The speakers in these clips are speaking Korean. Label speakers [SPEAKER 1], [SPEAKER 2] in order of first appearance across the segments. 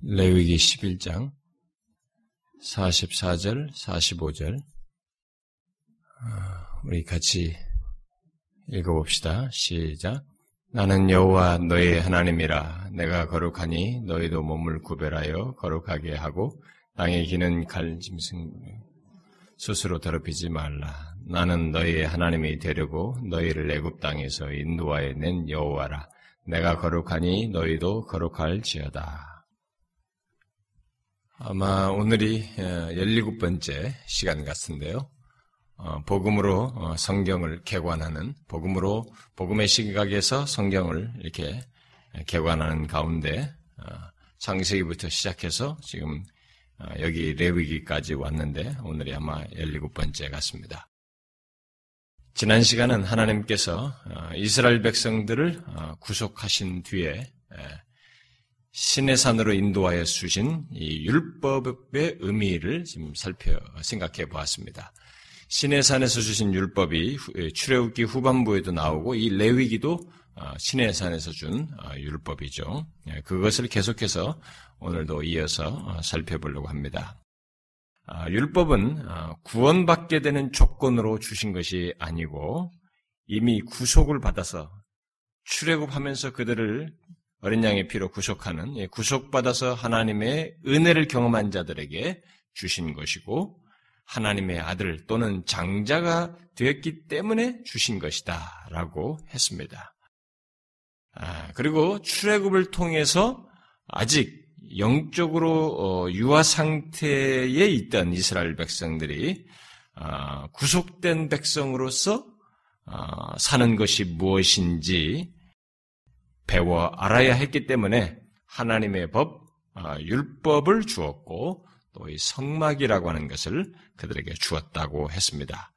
[SPEAKER 1] 레위기 11장 44절, 45절 우리 같이 읽어봅시다. 시작. 나는 여호와 너희 하나님이라 내가 거룩하니 너희도 몸을 구별하여 거룩하게 하고 땅에 기는 갈짐승 스스로 더럽히지 말라. 나는 너희의 하나님이 되려고 너희를 애굽 땅에서 인도하여 낸 여호와라. 내가 거룩하니 너희도 거룩할지어다. 아마 오늘이 17번째 어, 시간 같은데요. 어, 복음으로 어, 성경을 개관하는, 복음으로, 복음의 시각에서 성경을 이렇게 개관하는 가운데, 창세기부터 시작해서 지금 여기 레위기까지 왔는데, 오늘이 아마 17번째 같습니다. 지난 시간은 하나님께서 이스라엘 백성들을 구속하신 뒤에 신의 산으로 인도하여 주신 이 율법의 의미를 지금 살펴 생각해 보았습니다. 신의 산에서 주신 율법이 출애굽기 후반부에도 나오고 이 레위기도 어, 신의 산에서 준 어, 율법이죠. 예, 그것을 계속해서 오늘도 이어서 어, 살펴보려고 합니다. 아, 율법은 구원받게 되는 조건으로 주신 것이 아니고 이미 구속을 받아서 출애굽하면서 그들을 어린 양의 피로 구속하는 예, 구속받아서 하나님의 은혜를 경험한 자들에게 주신 것이고 하나님의 아들 또는 장자가 되었기 때문에 주신 것이다라고 했습니다. 아, 그리고 출애굽을 통해서 아직 영적으로 어, 유아 상태에 있던 이스라엘 백성들이 아, 구속된 백성으로서 아, 사는 것이 무엇인지 배워 알아야 했기 때문에 하나님의 법, 아, 율법을 주었고 또 이 성막이라고 하는 것을 그들에게 주었다고 했습니다.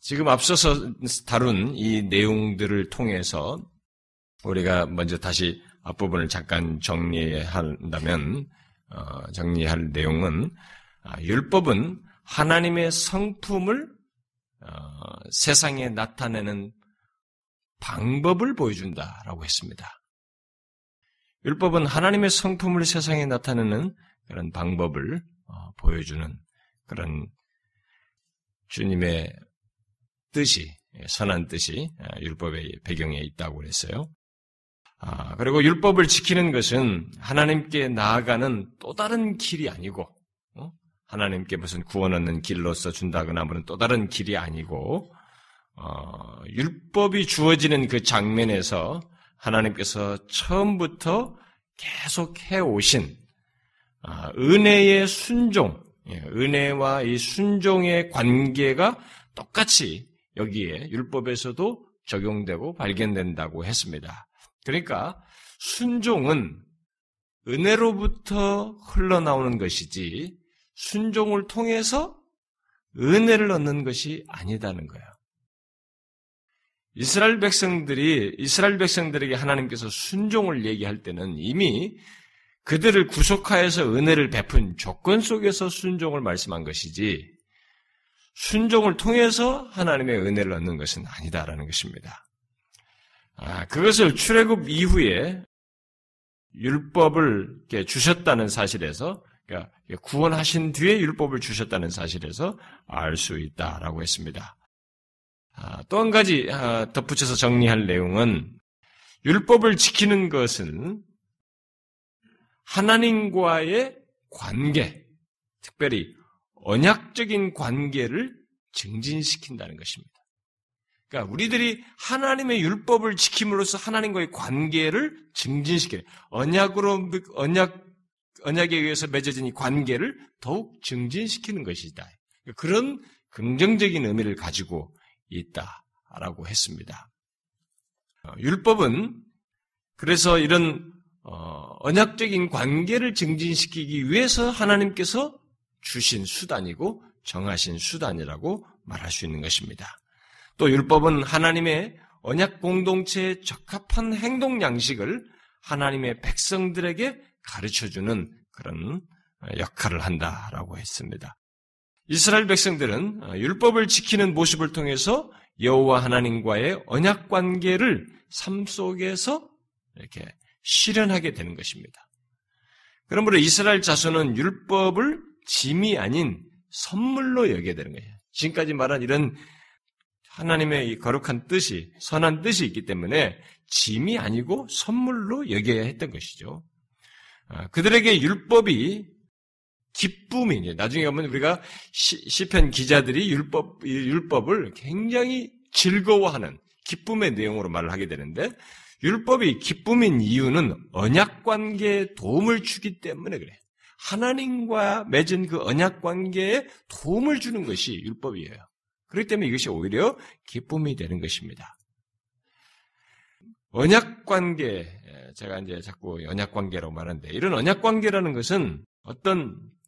[SPEAKER 1] 지금 앞서서 다룬 이 내용들을 통해서 우리가 먼저 다시 앞부분을 잠깐 정리한다면 어, 정리할 내용은 아, 율법은 하나님의 성품을 어, 세상에 나타내는 방법을 보여준다라고 했습니다. 율법은 하나님의 성품을 세상에 나타내는 그런 방법을 어, 보여주는 그런 주님의 뜻이 선한 뜻이 어, 율법의 배경에 있다고 그랬어요. 아, 그리고 율법을 지키는 것은 하나님께 나아가는 또 다른 길이 아니고 어? 하나님께 무슨 구원 얻는 길로서 준다거나 무슨 또 다른 길이 아니고 어, 율법이 주어지는 그 장면에서 하나님께서 처음부터 계속 해오신 어, 은혜의 순종, 예, 은혜와 이 순종의 관계가 똑같이 여기에 율법에서도 적용되고 발견된다고 했습니다. 그러니까 순종은 은혜로부터 흘러나오는 것이지 순종을 통해서 은혜를 얻는 것이 아니다는 거예요. 이스라엘 백성들이 이스라엘 백성들에게 하나님께서 순종을 얘기할 때는 이미 그들을 구속하여서 은혜를 베푼 조건 속에서 순종을 말씀한 것이지 순종을 통해서 하나님의 은혜를 얻는 것은 아니다라는 것입니다. 아, 그것을 출애굽 이후에 율법을 주셨다는 사실에서 그러니까 구원하신 뒤에 율법을 주셨다는 사실에서 알 수 있다라고 했습니다. 아, 또한 가지 아, 덧붙여서 정리할 내용은 율법을 지키는 것은 하나님과의 관계, 특별히 언약적인 관계를 증진시킨다는 것입니다. 그러니까 우리들이 하나님의 율법을 지킴으로써 하나님과의 관계를 증진시켜 언약으로 언약 언약에 의해서 맺어진 이 관계를 더욱 증진시키는 것이다. 그런 긍정적인 의미를 가지고 있다라고 했습니다. 어, 율법은 그래서 이런 어, 언약적인 관계를 증진시키기 위해서 하나님께서 주신 수단이고 정하신 수단이라고 말할 수 있는 것입니다. 또 율법은 하나님의 언약 공동체에 적합한 행동 양식을 하나님의 백성들에게 가르쳐 주는 그런 역할을 한다라고 했습니다. 이스라엘 백성들은 어, 율법을 지키는 모습을 통해서 여호와 하나님과의 언약 관계를 삶 속에서 이렇게 실현하게 되는 것입니다. 그러므로 이스라엘 자손은 율법을 짐이 아닌 선물로 여겨야 되는 거예요. 지금까지 말한 이런 하나님의 이 거룩한 뜻이, 선한 뜻이 있기 때문에 짐이 아니고 선물로 여겨야 했던 것이죠. 아, 그들에게 율법이 기쁨이 나중에 보면 우리가 시, 편 기자들이 율법 율법을 굉장히 즐거워하는 기쁨의 내용으로 말을 하게 되는데 율법이 기쁨인 이유는 언약 관계에 도움을 주기 때문에 그래. 하나님과 맺은 그 언약 관계에 도움을 주는 것이 율법이에요. 그렇기 때문에 이것이 오히려 기쁨이 되는 것입니다. 언약 관계, 제가 이제 자꾸 언약 관계라고 말하는데, 이런 언약 관계라는 것은 어떤 어,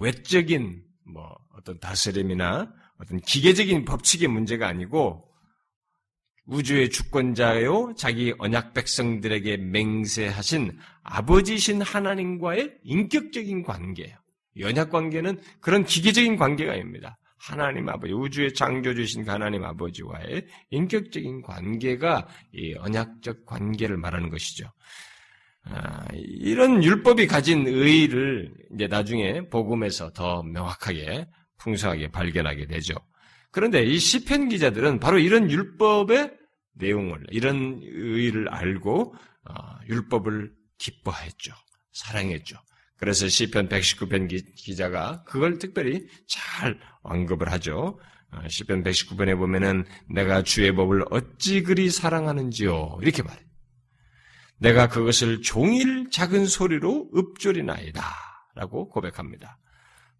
[SPEAKER 1] 외적인 뭐 어떤 다스림이나 어떤 기계적인 법칙의 문제가 아니고 우주의 주권자요 자기 언약 백성들에게 맹세하신 아버지신 하나님과의 인격적인 관계예요. 언약 관계는 그런 기계적인 관계가 아닙니다. 하나님 아버지, 우주의 창조주신 하나님 아버지와의 인격적인 관계가 이 언약적 관계를 말하는 것이죠. 아, 이런 율법이 가진 의의를 이제 나중에 복음에서 더 명확하게 풍성하게 발견하게 되죠. 그런데 이 시편 기자들은 바로 이런 율법의 내용을 이런 의의를 알고 어, 율법을 기뻐했죠. 사랑했죠. 그래서 시편 119편 기, 자가 그걸 특별히 잘 언급을 하죠. 어, 시편 119편에 보면은 내가 주의 법을 어찌 그리 사랑하는지요 이렇게 말해. 내가 그것을 종일 작은 소리로 읊조리나이다. 라고 고백합니다.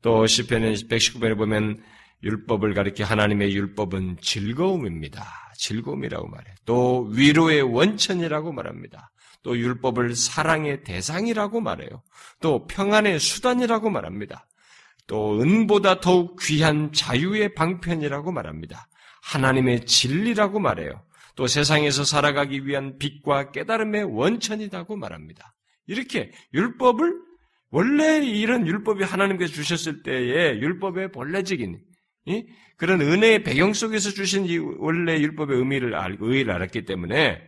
[SPEAKER 1] 또 시편 119편에 보면 율법을 가리켜 하나님의 율법은 즐거움입니다. 즐거움이라고 말해. 또 위로의 원천이라고 말합니다. 또 율법을 사랑의 대상이라고 말해요. 또 평안의 수단이라고 말합니다. 또 은보다 더욱 귀한 자유의 방편이라고 말합니다. 하나님의 진리라고 말해요. 또 세상에서 살아가기 위한 빛과 깨달음의 원천이라고 말합니다. 이렇게 율법을 원래 이런 율법이 하나님께서 주셨을 때에 율법의 본래적인 그런 은혜의 배경 속에서 주신 이 원래 율법의 의미를 알고 의의를 알았기 때문에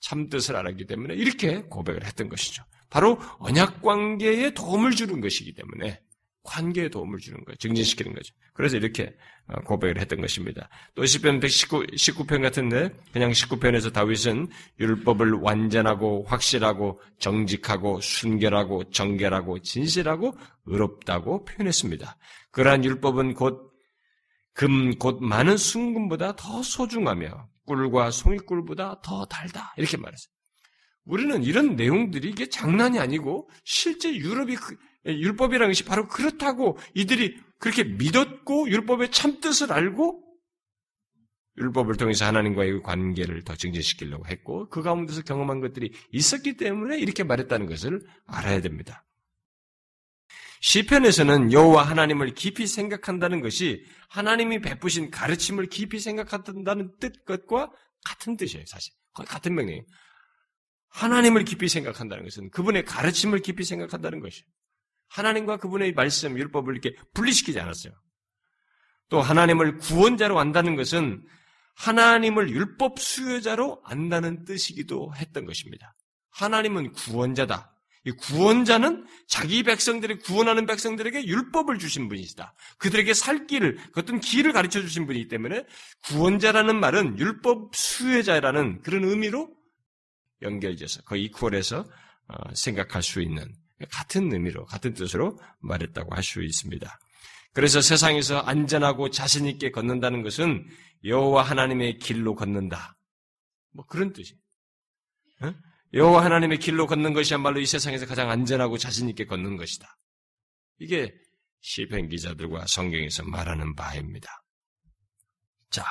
[SPEAKER 1] 참 뜻을 알았기 때문에 이렇게 고백을 했던 것이죠. 바로 언약 관계에 도움을 주는 것이기 때문에 관계에 도움을 주는 거예요. 증진시키는 거죠. 그래서 이렇게 어, 고백을 했던 것입니다. 또 시편 119, 19편 같은데 그냥 19편에서 다윗은 율법을 완전하고 확실하고 정직하고 순결하고 정결하고 진실하고 의롭다고 표현했습니다. 그러한 율법은 곧 금, 곧 많은 순금보다 더 소중하며 꿀과 송이꿀보다 더 달다. 이렇게 말했어요. 우리는 이런 내용들이 이게 장난이 아니고 실제 유럽이 그, 율법이라는 것이 바로 그렇다고 이들이 그렇게 믿었고 율법의 참뜻을 알고 율법을 통해서 하나님과의 관계를 더 증진시키려고 했고 그 가운데서 경험한 것들이 있었기 때문에 이렇게 말했다는 것을 알아야 됩니다. 시편에서는 여호와 하나님을 깊이 생각한다는 것이 하나님이 베푸신 가르침을 깊이 생각한다는 뜻과 같은 뜻이에요, 사실. 같은 명령이에요. 하나님을 깊이 생각한다는 것은 그분의 가르침을 깊이 생각한다는 것이에요. 하나님과 그분의 말씀, 율법을 이렇게 분리시키지 않았어요. 또 하나님을 구원자로 안다는 것은 하나님을 율법 수요자로 안다는 뜻이기도 했던 것입니다. 하나님은 구원자다. 이 구원자는 자기 백성들이 구원하는 백성들에게 율법을 주신 분이시다. 그들에게 살 길을, 그 어떤 길을 가르쳐 주신 분이기 때문에 구원자라는 말은 율법 수혜자라는 그런 의미로 연결돼서 거의 이퀄해서 어, 생각할 수 있는 같은 의미로 같은 뜻으로 말했다고 할 수 있습니다. 그래서 세상에서 안전하고 자신 있게 걷는다는 것은 여호와 하나님의 길로 걷는다. 뭐 그런 뜻이에요. 여호와 하나님의 길로 걷는 것이야말로 이 세상에서 가장 안전하고 자신 있게 걷는 것이다. 이게 시편 기자들과 성경에서 말하는 바입니다. 자,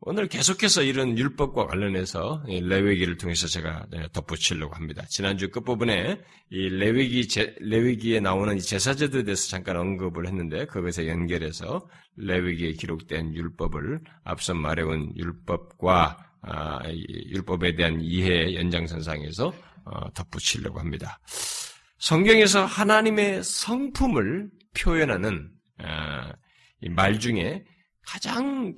[SPEAKER 1] 오늘 계속해서 이런 율법과 관련해서 레위기를 통해서 제가 덧붙이려고 합니다. 지난주 끝부분에 이 레위기 레위기에 나오는 제사제들에 대해서 잠깐 언급을 했는데 그것에 연결해서 레위기에 기록된 율법을 앞서 말해온 율법과 아, 율법에 대한 이해 연장선상에서 어, 덧붙이려고 합니다. 성경에서 하나님의 성품을 표현하는 아, 말 중에 가장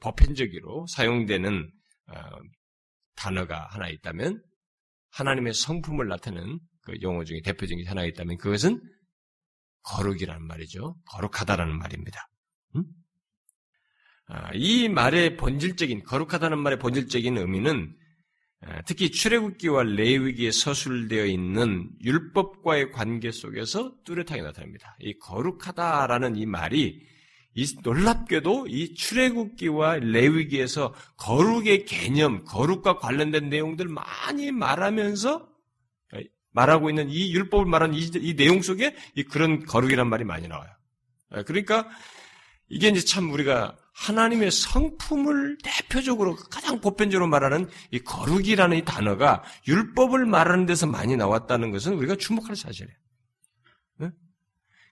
[SPEAKER 1] 보편적으로 사용되는 어, 단어가 하나 있다면 하나님의 성품을 나타내는 그그 용어 중에 대표적인 하나가 있다면 그것은 거룩이라는 말이죠. 거룩하다라는 말입니다. 음? 아, 이 말의 본질적인 거룩하다는 말의 본질적인 의미는 아, 특히 출애굽기와 레위기에 서술되어 있는 율법과의 관계 속에서 뚜렷하게 나타납니다. 이 거룩하다라는 이 말이 이 놀랍게도 이 출애굽기와 레위기에서 거룩의 개념, 거룩과 관련된 내용들 많이 말하면서 말하고 있는 이 율법을 말하는 이, 이 내용 속에 이 그런 거룩이란 말이 많이 나와요. 그러니까 이게 이제 참 우리가 하나님의 성품을 대표적으로 가장 보편적으로 말하는 이 거룩이라는 이 단어가 율법을 말하는 데서 많이 나왔다는 것은 우리가 주목할 사실이에요.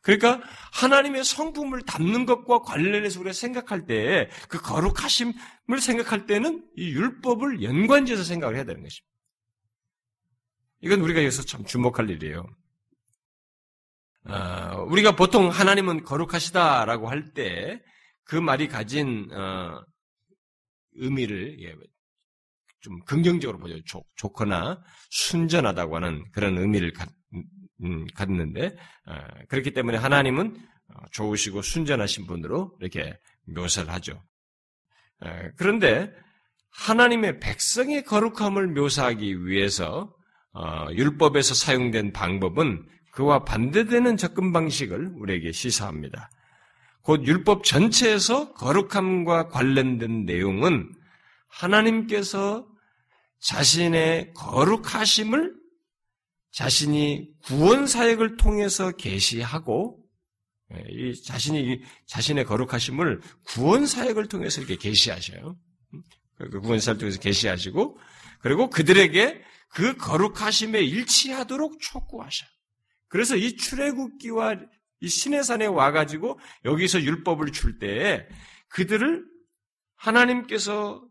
[SPEAKER 1] 그러니까 하나님의 성품을 담는 것과 관련해서 우리가 생각할 때 그 거룩하심을 생각할 때는 이 율법을 연관지어서 생각을 해야 되는 것입니다. 이건 우리가 여기서 참 주목할 일이에요. 어, 우리가 보통 하나님은 거룩하시다라고 할 때 그 말이 가진 어, 의미를 예, 좀 긍정적으로 보죠. 좋, 좋거나 순전하다고 하는 그런 의미를 갖, 음, 갖는데 어, 그렇기 때문에 하나님은 어, 좋으시고 순전하신 분으로 이렇게 묘사를 하죠. 어, 그런데 하나님의 백성의 거룩함을 묘사하기 위해서 어, 율법에서 사용된 방법은 그와 반대되는 접근 방식을 우리에게 시사합니다. 곧 율법 전체에서 거룩함과 관련된 내용은 하나님께서 자신의 거룩하심을 자신이 구원 사역을 통해서 계시하고 예, 이 자신이 자신의 거룩하심을 구원 사역을 통해서 이렇게 계시하셔요. 그 구원 사역을 통해서 계시하시고 그리고 그들에게 그 거룩하심에 일치하도록 촉구하셔요. 그래서 이 출애굽기와 이 신의 산에 와가지고 여기서 율법을 줄 때에 그들을 하나님께서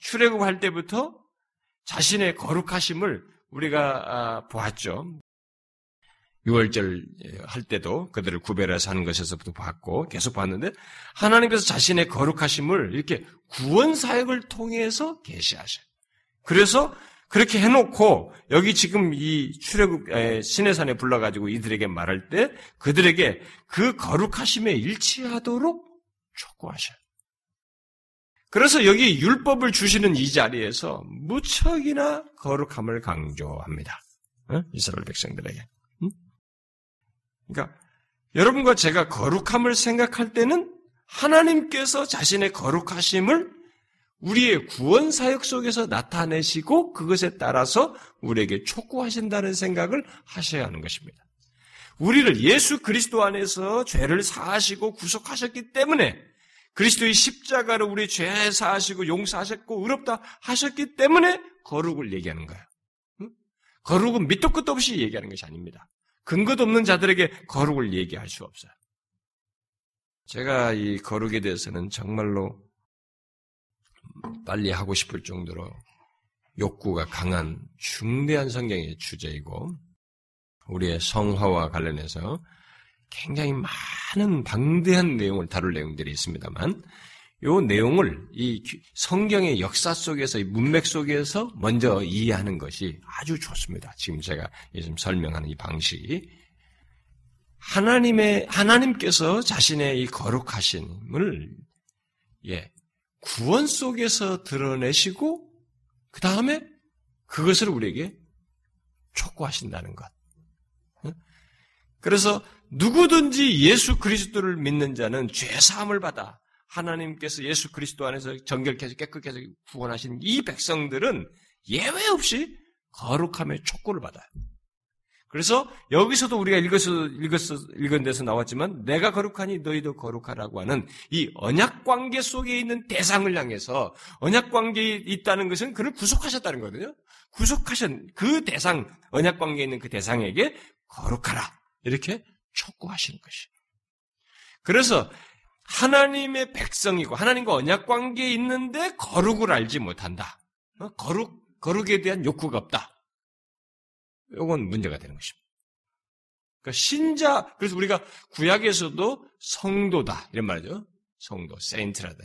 [SPEAKER 1] 출애굽할 때부터 자신의 거룩하심을 우리가 아, 보았죠. 6월절 할 때도 그들을 구별해서 하는 것에서부터 봤고 계속 봤는데 하나님께서 자신의 거룩하심을 이렇게 구원 사역을 통해서 계시하셔요. 그래서 그렇게 해놓고 여기 지금 이 출애굽 신의 산에 불러가지고 이들에게 말할 때 그들에게 그 거룩하심에 일치하도록 촉구하셔요. 그래서 여기 율법을 주시는 이 자리에서 무척이나 거룩함을 강조합니다. 어? 이스라엘 백성들에게. 응? 그러니까 여러분과 제가 거룩함을 생각할 때는 하나님께서 자신의 거룩하심을 우리의 구원 사역 속에서 나타내시고 그것에 따라서 우리에게 촉구하신다는 생각을 하셔야 하는 것입니다. 우리를 예수 그리스도 안에서 죄를 사하시고 구속하셨기 때문에 그리스도의 십자가로 우리 죄 사하시고 용서하셨고 의롭다 하셨기 때문에 거룩을 얘기하는 거예요. 거룩은 밑도 끝도 없이 얘기하는 것이 아닙니다. 근거도 없는 자들에게 거룩을 얘기할 수 없어요. 제가 이 거룩에 대해서는 정말로 빨리 하고 싶을 정도로 욕구가 강한 중대한 성경의 주제이고 우리의 성화와 관련해서 굉장히 많은 방대한 내용을 다룰 내용들이 있습니다만 이 내용을 이 성경의 역사 속에서 이 문맥 속에서 먼저 이해하는 것이 아주 좋습니다. 지금 제가 지금 설명하는 이 방식이 하나님의 하나님께서 자신의 이 거룩하심을 예 구원 속에서 드러내시고 그 다음에 그것을 우리에게 촉구하신다는 것. 그래서 누구든지 예수 그리스도를 믿는 자는 죄 사함을 받아 하나님께서 예수 그리스도 안에서 정결케 해서 깨끗게 해서 구원하신 이 백성들은 예외 없이 거룩함의 촉구를 받아요. 그래서 여기서도 우리가 읽어서, 읽었어, 읽은 데서 나왔지만 내가 거룩하니 너희도 거룩하라고 하는 이 언약 관계 속에 있는 대상을 향해서 언약 관계에 있다는 것은 그를 구속하셨다는 거거든요. 구속하신 그 대상, 언약 관계에 있는 그 대상에게 거룩하라. 이렇게 촉구하시는 것이. 그래서 하나님의 백성이고 하나님과 언약 관계에 있는데 거룩을 알지 못한다. 어? 거룩, 거룩에 대한 욕구가 없다. 이건 문제가 되는 것입니다. 그러니까 신자, 그래서 우리가 구약에서도 성도다. 이런 말이죠. 성도, 세인트라다.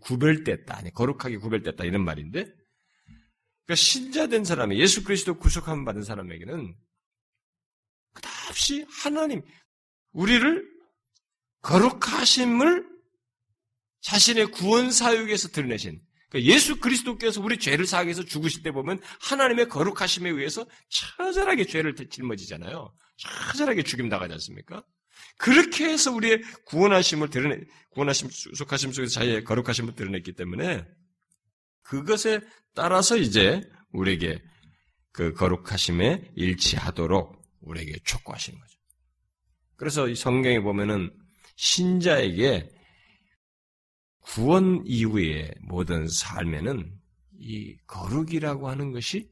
[SPEAKER 1] 구별됐다. 아니, 거룩하게 구별됐다. 이런 말인데. 그러니까 신자된 사람이 예수 그리스도 구속함 받은 사람에게는 없이 하나님, 우리를 거룩하심을 자신의 구원 사역에서 드러내신 그러니까 예수 그리스도께서 우리 죄를 사하기 위해서 죽으실 때 보면 하나님의 거룩하심에 의해서 처절하게 죄를 짊어지잖아요. 처절하게 죽임 당하지 않습니까? 그렇게 해서 우리의 구원하심을 드러내, 구원하심, 속하심 속에서 자기의 거룩하심을 드러냈기 때문에 그것에 따라서 이제 우리에게 그 거룩하심에 일치하도록 우리에게 촉구하시는 거죠. 그래서 이 성경에 보면은 신자에게 구원 이후의 모든 삶에는 이 거룩이라고 하는 것이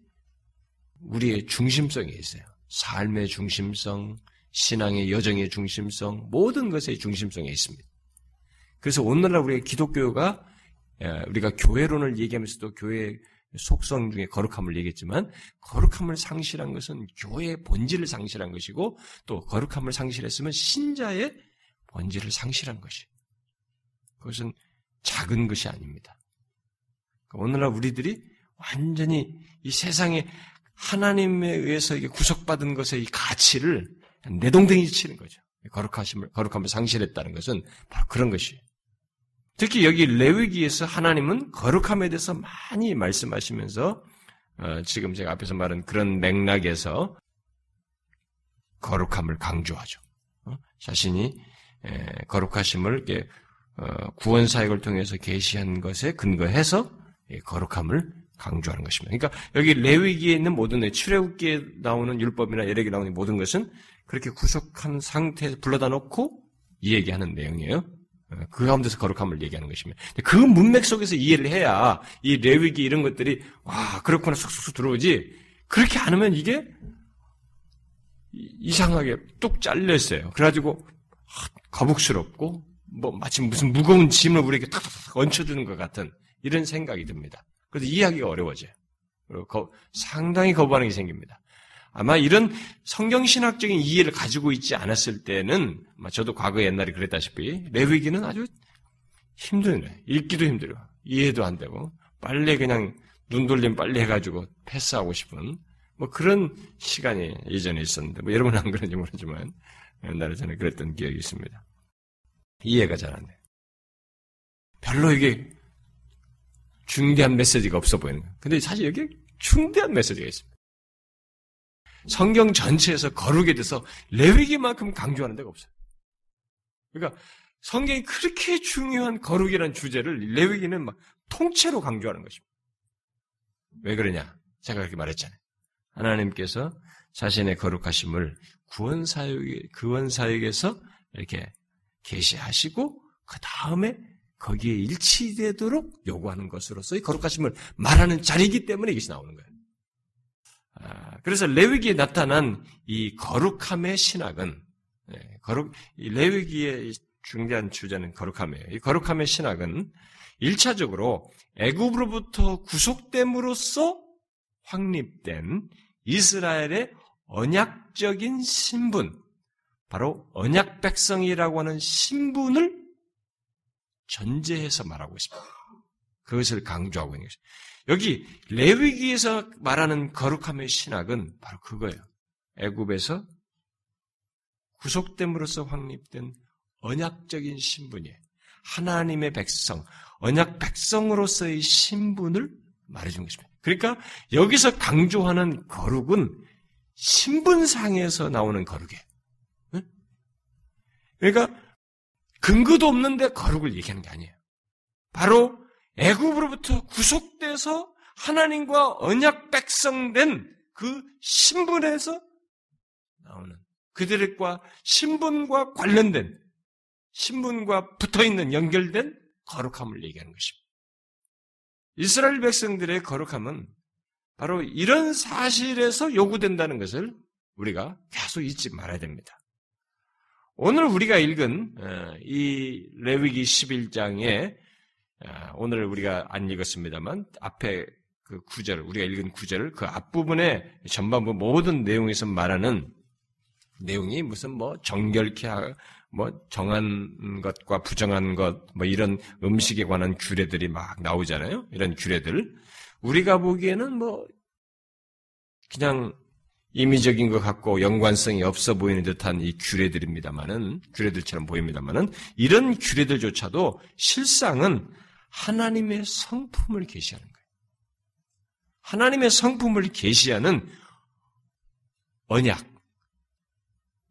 [SPEAKER 1] 우리의 중심성에 있어요. 삶의 중심성, 신앙의 여정의 중심성, 모든 것의 중심성에 있습니다. 그래서 오늘날 우리의 기독교가 우리가 교회론을 얘기하면서도 교회 속성 중에 거룩함을 얘기했지만 거룩함을 상실한 것은 교회의 본질을 상실한 것이고 또 거룩함을 상실했으면 신자의 본질을 상실한 것이. 그것은 작은 것이 아닙니다. 그러니까 오늘날 우리들이 완전히 이 세상에 하나님에 의해서 구속받은 것의 이 가치를 내동댕이 치는 거죠. 거룩하심을, 거룩함을 상실했다는 것은 바로 그런 것이에요. 특히 여기 레위기에서 하나님은 거룩함에 대해서 많이 말씀하시면서 어, 지금 제가 앞에서 말한 그런 맥락에서 거룩함을 강조하죠. 어? 자신이 에, 거룩하심을 어, 구원 사역을 통해서 계시한 것에 근거해서 거룩함을 강조하는 것입니다. 그러니까 여기 레위기에 있는 모든 출애굽기에 나오는 율법이나 예레기에 나오는 모든 것은 그렇게 구속한 상태에서 불러다 놓고 이 얘기하는 내용이에요. 어, 그 가운데서 거룩함을 얘기하는 것입니다. 그 문맥 속에서 이해를 해야 이 레위기 이런 것들이 와 그렇구나 쑥쑥 들어오지. 그렇게 안 하면 이게 이상하게 뚝 잘려 있어요. 그래가지고 거북스럽고 뭐 마치 무슨 무거운 짐을 우리에게 탁탁탁 얹혀주는 것 같은 이런 생각이 듭니다. 그래서 이해하기가 어려워져요. 그리고 거, 상당히 거부하는 게 생깁니다. 아마 이런 성경신학적인 이해를 가지고 있지 않았을 때는, 저도 과거 옛날에 그랬다시피, 레위기는 아주 힘드네. 읽기도 힘들어. 이해도 안 되고, 빨리 그냥 눈 돌림 빨리 해가지고 패스하고 싶은, 뭐 그런 시간이 예전에 있었는데, 뭐 여러분은 안 그런지 모르지만, 옛날에 저는 그랬던 기억이 있습니다. 이해가 잘 안 돼. 별로 이게 중대한 메시지가 없어 보이는 거예요. 근데 사실 여기 중대한 메시지가 있습니다. 성경 전체에서 거룩에 대해서 레위기만큼 강조하는 데가 없어요. 그러니까 성경이 그렇게 중요한 거룩이라는 주제를 레위기는 막 통째로 강조하는 것입니다. 왜 그러냐? 제가 그렇게 말했잖아요. 하나님께서 자신의 거룩하심을 구원 사역, 구원 사역에서 이렇게 계시하시고 그 다음에 거기에 일치되도록 요구하는 것으로서의 거룩하심을 말하는 자리이기 때문에 이것이 나오는 거예요. 아, 그래서 레위기에 나타난 이 거룩함의 신학은 네, 거룩 레위기의 중대한 주제는 거룩함이에요. 이 거룩함의 신학은 일차적으로 애굽으로부터 구속됨으로써 확립된 이스라엘의 언약적인 신분, 바로 언약 백성이라고 하는 신분을 전제해서 말하고 있습니다. 그것을 강조하고 있는 것입니다. 여기 레위기에서 말하는 거룩함의 신학은 바로 그거예요. 애굽에서 구속됨으로써 확립된 언약적인 신분이에요. 하나님의 백성, 언약 백성으로서의 신분을 말해준 것입니다. 그러니까 여기서 강조하는 거룩은 신분상에서 나오는 거룩이에요. 그러니까 근거도 없는데 거룩을 얘기하는 게 아니에요. 바로 애굽으로부터 구속돼서 하나님과 언약 백성된 그 신분에서 나오는 그들과 신분과 관련된 신분과 붙어 있는 연결된 거룩함을 얘기하는 것입니다. 이스라엘 백성들의 거룩함은 바로 이런 사실에서 요구된다는 것을 우리가 계속 잊지 말아야 됩니다. 오늘 우리가 읽은 어, 이 레위기 11장에 어, 오늘 우리가 안 읽었습니다만 앞에 그 구절 우리가 읽은 구절을 그 앞부분에 전반부 모든 내용에서 말하는 내용이 무슨 뭐 정결케 뭐 정한 것과 부정한 것 뭐 이런 음식에 관한 규례들이 막 나오잖아요. 이런 규례들 우리가 보기에는 뭐 그냥 임의적인 것 같고 연관성이 없어 보이는 듯한 이 규례들입니다만은 규례들처럼 보입니다만은 이런 규례들조차도 실상은 하나님의 성품을 계시하는 거예요. 하나님의 성품을 계시하는 언약.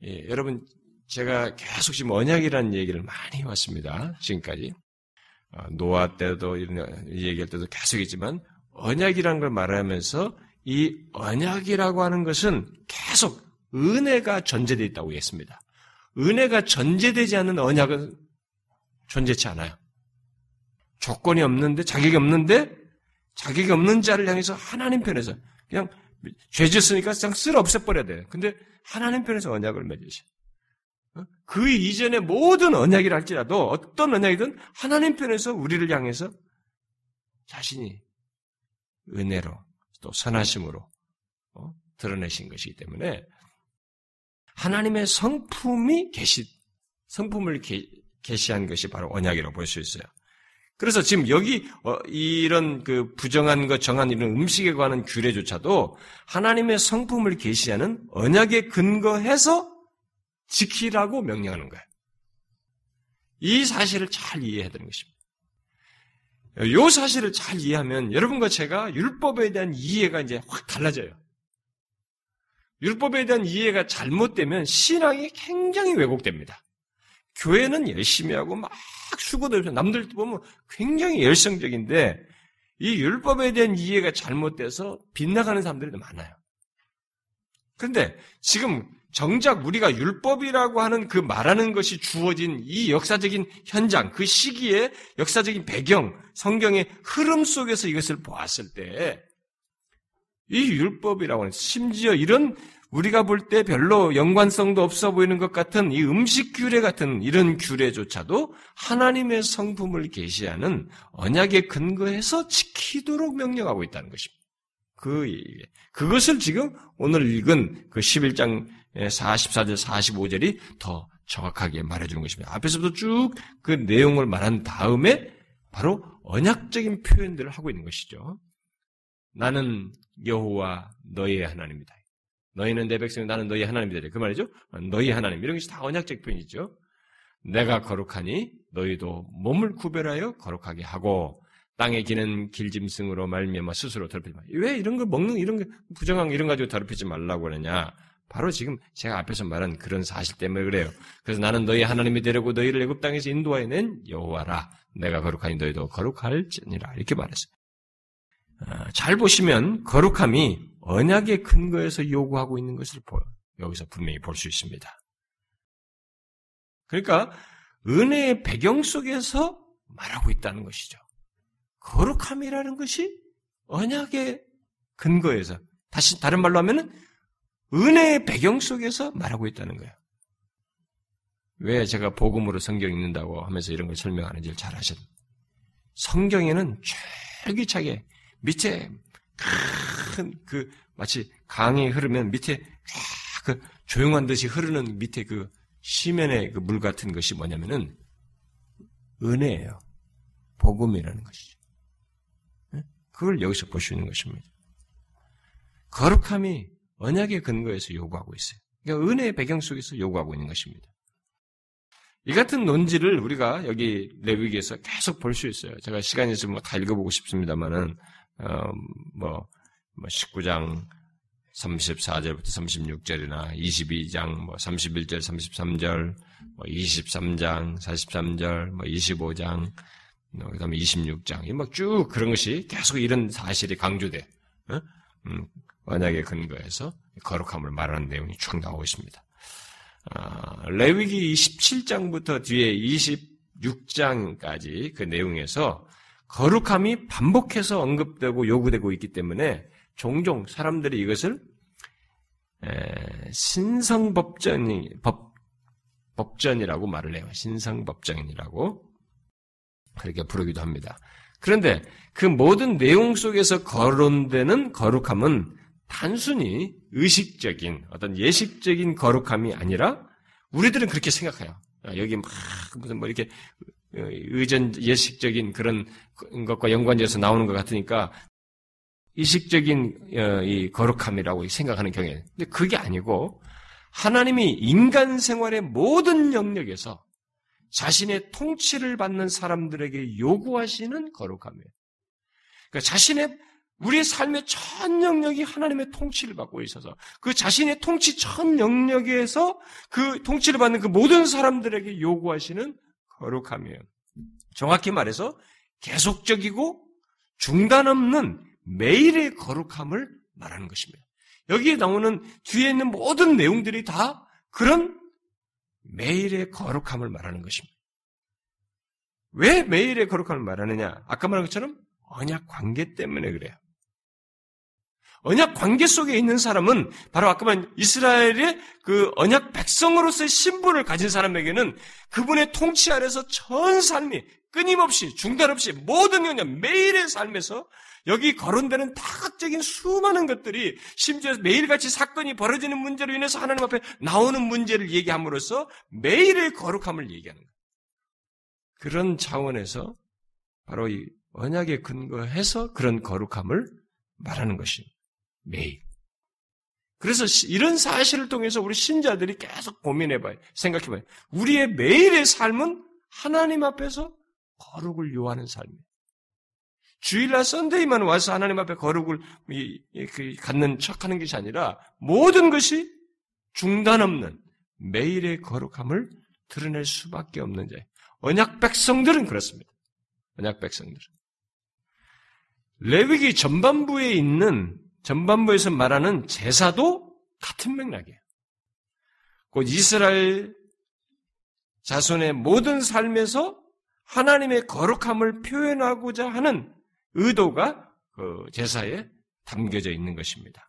[SPEAKER 1] 예, 여러분 제가 계속 지금 언약이라는 얘기를 많이 해왔습니다. 지금까지 어, 노아 때도 이런 얘기할 때도 계속 있지만 언약이라는 걸 말하면서 이 언약이라고 하는 것은 계속 은혜가 전제되어 있다고 했습니다. 은혜가 전제되지 않는 언약은 존재치 않아요. 조건이 없는데, 자격이 없는데, 자격이 없는 자를 향해서 하나님 편에서 그냥 죄 짓으니까 그냥 쓸어 없애버려야 돼요. 근데 하나님 편에서 언약을 맺으셔. 어? 그 이전의 모든 언약이라 할지라도 어떤 언약이든 하나님 편에서 우리를 향해서 자신이 은혜로 또 선하심으로 어? 드러내신 것이기 때문에 하나님의 성품이 계시 성품을 게, 시한 것이 바로 언약이라고 볼 수 있어요. 그래서 지금 여기 어, 이런 그 부정한 것, 정한 이런 음식에 관한 규례조차도 하나님의 성품을 계시하는 언약에 근거해서 지키라고 명령하는 거예요. 이 사실을 잘 이해해야 되는 것입니다. 이 사실을 잘 이해하면 여러분과 제가 율법에 대한 이해가 이제 확 달라져요. 율법에 대한 이해가 잘못되면 신앙이 굉장히 왜곡됩니다. 교회는 열심히 하고 막 수고들 남들 보면 굉장히 열성적인데 이 율법에 대한 이해가 잘못돼서 빗나가는 사람들이 많아요. 그런데 지금 정작 우리가 율법이라고 하는 그 말하는 것이 주어진 이 역사적인 현장, 그 시기의 역사적인 배경, 성경의 흐름 속에서 이것을 보았을 때, 이 율법이라고 하는, 심지어 이런 우리가 볼 때 별로 연관성도 없어 보이는 것 같은 이 음식 규례 같은 이런 규례조차도 하나님의 성품을 계시하는 언약에 근거해서 지키도록 명령하고 있다는 것입니다. 그, 그것을 지금 오늘 읽은 그 11장 44절, 45절이 더 정확하게 말해주는 것입니다. 앞에서부터 쭉 그 내용을 말한 다음에 바로 언약적인 표현들을 하고 있는 것이죠. 나는 여호와 너희의 하나님이다. 너희는 내 백성이 나는 너희 하나님이다. 그 말이죠. 너희 하나님 이런 것이 다 언약적 표현이죠. 내가 거룩하니 너희도 몸을 구별하여 거룩하게 하고 땅에 기는 길짐승으로 말미암아 스스로 더럽히지 마. 왜 이런 거 먹는 이런 거 부정한 이런 가지고 더럽히지 말라고 그러냐? 바로 지금 제가 앞에서 말한 그런 사실 때문에 그래요. 그래서 나는 너희 하나님이 되려고 너희를 애굽 땅에서 인도하여 낸 여호와라. 내가 거룩하니 너희도 거룩할지니라. 이렇게 말했어요. 아, 잘 보시면 거룩함이 언약의 근거에서 요구하고 있는 것을 여기서 분명히 볼 수 있습니다. 그러니까 은혜의 배경 속에서 말하고 있다는 것이죠. 거룩함이라는 것이 언약의 근거에서 다시 다른 말로 하면은 은혜의 배경 속에서 말하고 있다는 거예요. 왜 제가 복음으로 성경 읽는다고 하면서 이런 걸 설명하는지를 잘 아셔. 성경에는 쫄깃하게 밑에 큰 그 마치 강이 흐르면 밑에 쫙그 조용한 듯이 흐르는 밑에 그 시면의 그 물 같은 것이 뭐냐면은 은혜예요. 복음이라는 것이죠. 그걸 여기서 있는 것입니다. 거룩함이 언약의 근거에서 요구하고 있어요. 그러니까 은혜의 배경 속에서 요구하고 있는 것입니다. 이 같은 논지를 우리가 여기 레위기에서 계속 볼 수 있어요. 제가 시간이 있으면 다 읽어보고 싶습니다만은 어, 뭐, 뭐 19장 34절부터 36절이나 22장 뭐 31절, 33절, 뭐 23장, 43절, 뭐 25장, 뭐 그다음에 26장, 막쭉 그런 것이 계속 이런 사실이 강조돼. 어? 음, 언약의 근거에서 거룩함을 말하는 내용이 쭉 나오고 있습니다. 아, 레위기 27장부터 뒤에 26장까지 그 내용에서 거룩함이 반복해서 언급되고 요구되고 있기 때문에 종종 사람들이 이것을 신성법전이 법 법전이라고 말을 해요. 신성법전이라고 그렇게 부르기도 합니다. 그런데 그 모든 내용 속에서 거론되는 거룩함은 단순히 의식적인 어떤 예식적인 거룩함이 아니라 우리들은 그렇게 생각해요. 아, 여기 막 무슨 뭐 이렇게 의전 예식적인 그런 것과 연관지어서 나오는 것 같으니까 이식적인 어, 이 거룩함이라고 생각하는 경향. 근데 그게 아니고 하나님이 인간 생활의 모든 영역에서 자신의 통치를 받는 사람들에게 요구하시는 거룩함이에요. 그러니까 자신의 우리의 삶의 전 영역이 하나님의 통치를 받고 있어서 그 자신의 통치 전 영역에서 그 통치를 받는 그 모든 사람들에게 요구하시는 거룩함이에요. 정확히 말해서 계속적이고 중단 없는 매일의 거룩함을 말하는 것입니다. 여기에 나오는 뒤에 있는 모든 내용들이 다 그런 매일의 거룩함을 말하는 것입니다. 왜 매일의 거룩함을 말하느냐? 아까 말한 것처럼 언약 관계 때문에 그래요. 언약 관계 속에 있는 사람은 바로 아까 말 이스라엘의 그 언약 백성으로서의 신분을 가진 사람에게는 그분의 통치 아래서 전 삶이 끊임없이 중단 없이 모든 영역 매일의 삶에서 여기 거론되는 다각적인 수많은 것들이 심지어 매일같이 사건이 벌어지는 문제로 인해서 하나님 앞에 나오는 문제를 얘기함으로써 매일의 거룩함을 얘기하는 거예요. 그런 차원에서 바로 이 언약에 근거해서 그런 거룩함을 말하는 것이 매일. 그래서 이런 사실을 통해서 우리 신자들이 계속 고민해봐요. 생각해봐요. 우리의 매일의 삶은 하나님 앞에서 거룩을 요하는 삶이에요. 주일날 썬데이만 와서 하나님 앞에 거룩을 그 갖는 척 하는 것이 아니라 모든 것이 중단 없는 매일의 거룩함을 드러낼 수밖에 없는 자예요. 언약 백성들은 그렇습니다. 언약 백성들은. 레위기 전반부에 있는 전반부에서 말하는 제사도 같은 맥락이에요. 곧 이스라엘 자손의 모든 삶에서 하나님의 거룩함을 표현하고자 하는 의도가 그 제사에 담겨져 있는 것입니다.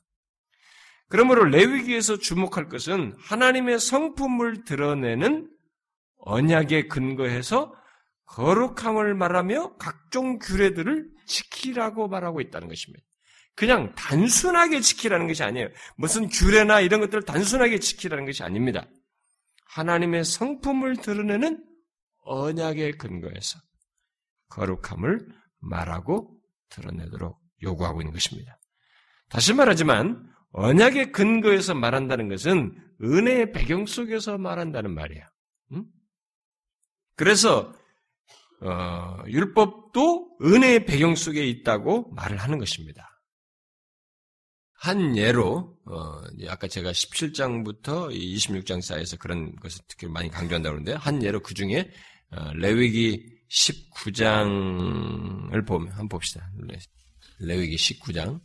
[SPEAKER 1] 그러므로 레위기에서 주목할 것은 하나님의 성품을 드러내는 언약에 근거해서 거룩함을 말하며 각종 규례들을 지키라고 말하고 있다는 것입니다. 그냥 단순하게 지키라는 것이 아니에요. 무슨 규례나 이런 것들을 단순하게 지키라는 것이 아닙니다. 하나님의 성품을 드러내는 언약에 근거해서 거룩함을 말하고 드러내도록 요구하고 있는 것입니다. 다시 말하지만 언약의 근거에서 말한다는 것은 은혜의 배경 속에서 말한다는 말이에요. 응? 그래서 어, 율법도 은혜의 배경 속에 있다고 말을 하는 것입니다. 한 예로 어, 아까 제가 17장부터 26장 사이에서 그런 것을 특히 많이 강조한다고 그러는데 한 예로 그 중에 어, 레위기 19장을 보면 한번 봅시다. 레위기 19장.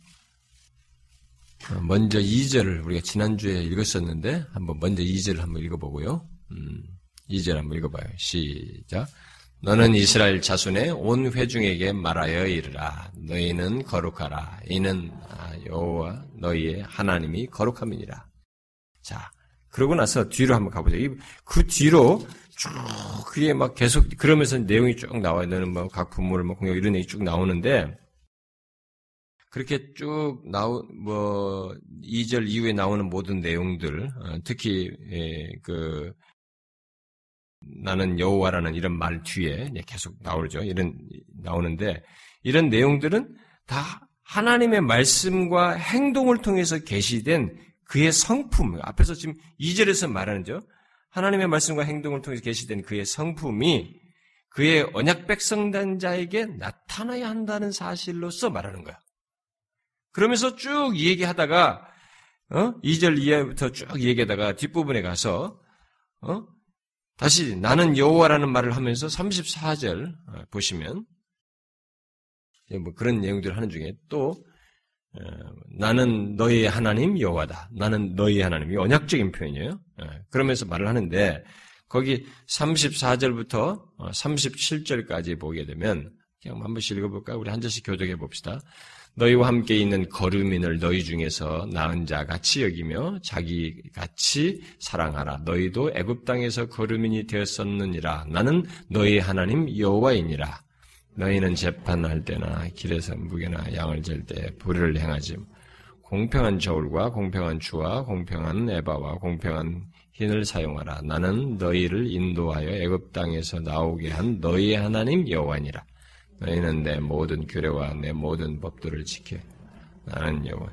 [SPEAKER 1] 어, 먼저 2절을 우리가 지난주에 읽었었는데 한번 먼저 2절을 한번 읽어보고요. 음, 2절 한번 읽어봐요. 시작. 너는 이스라엘 자손의 온 회중에게 말하여 이르라. 너희는 거룩하라. 이는 아, 여호와 너희의 하나님이 거룩함이니라. 자, 그러고 나서 뒤로 한번 가보자. 그 뒤로 쭉 그게 막 계속 그러면서 내용이 쭉 나와요. 너는 뭐 각 부모를 뭐 공격 이런 얘기 쭉 나오는데 그렇게 쭉 나오 뭐 2절 이후에 나오는 모든 내용들 어, 특히 예, 그 나는 여호와라는 이런 말 뒤에 계속 나오죠. 이런 나오는데 이런 내용들은 다 하나님의 말씀과 행동을 통해서 계시된 그의 성품 앞에서 지금 2절에서 말하는 죠. 하나님의 말씀과 행동을 통해서 계시된 그의 성품이 그의 언약 백성단 자에게 나타나야 한다는 사실로서 말하는 거야. 그러면서 쭉 얘기하다가 어? 2절 이하부터 쭉 얘기하다가 뒷부분에 가서 어? 다시 나는 여호와라는 말을 하면서 34절 어, 보시면 뭐 그런 내용들을 하는 중에 또 어, 나는 너희의 하나님 여호와다. 나는 너희의 하나님이 언약적인 표현이에요. 어, 그러면서 말을 하는데 거기 34절부터 37절까지 보게 되면 그냥 한 번씩 읽어볼까? 우리 한 절씩 교독해 봅시다. 너희와 함께 있는 거류민을 너희 중에서 나은 자 같이 여기며 자기 같이 사랑하라. 너희도 애굽 땅에서 거류민이 되었었느니라. 나는 너희 하나님 여호와이니라. 너희는 재판할 때나 길에서 무게나 양을 잴 때 불의를 행하지 공평한 저울과 공평한 주와 공평한 에바와 공평한 흰을 사용하라. 나는 너희를 인도하여 애굽 땅에서 나오게 한 너희의 하나님 여호와니라. 너희는 내 모든 규례와 내 모든 법들을 지켜 나는 여호와.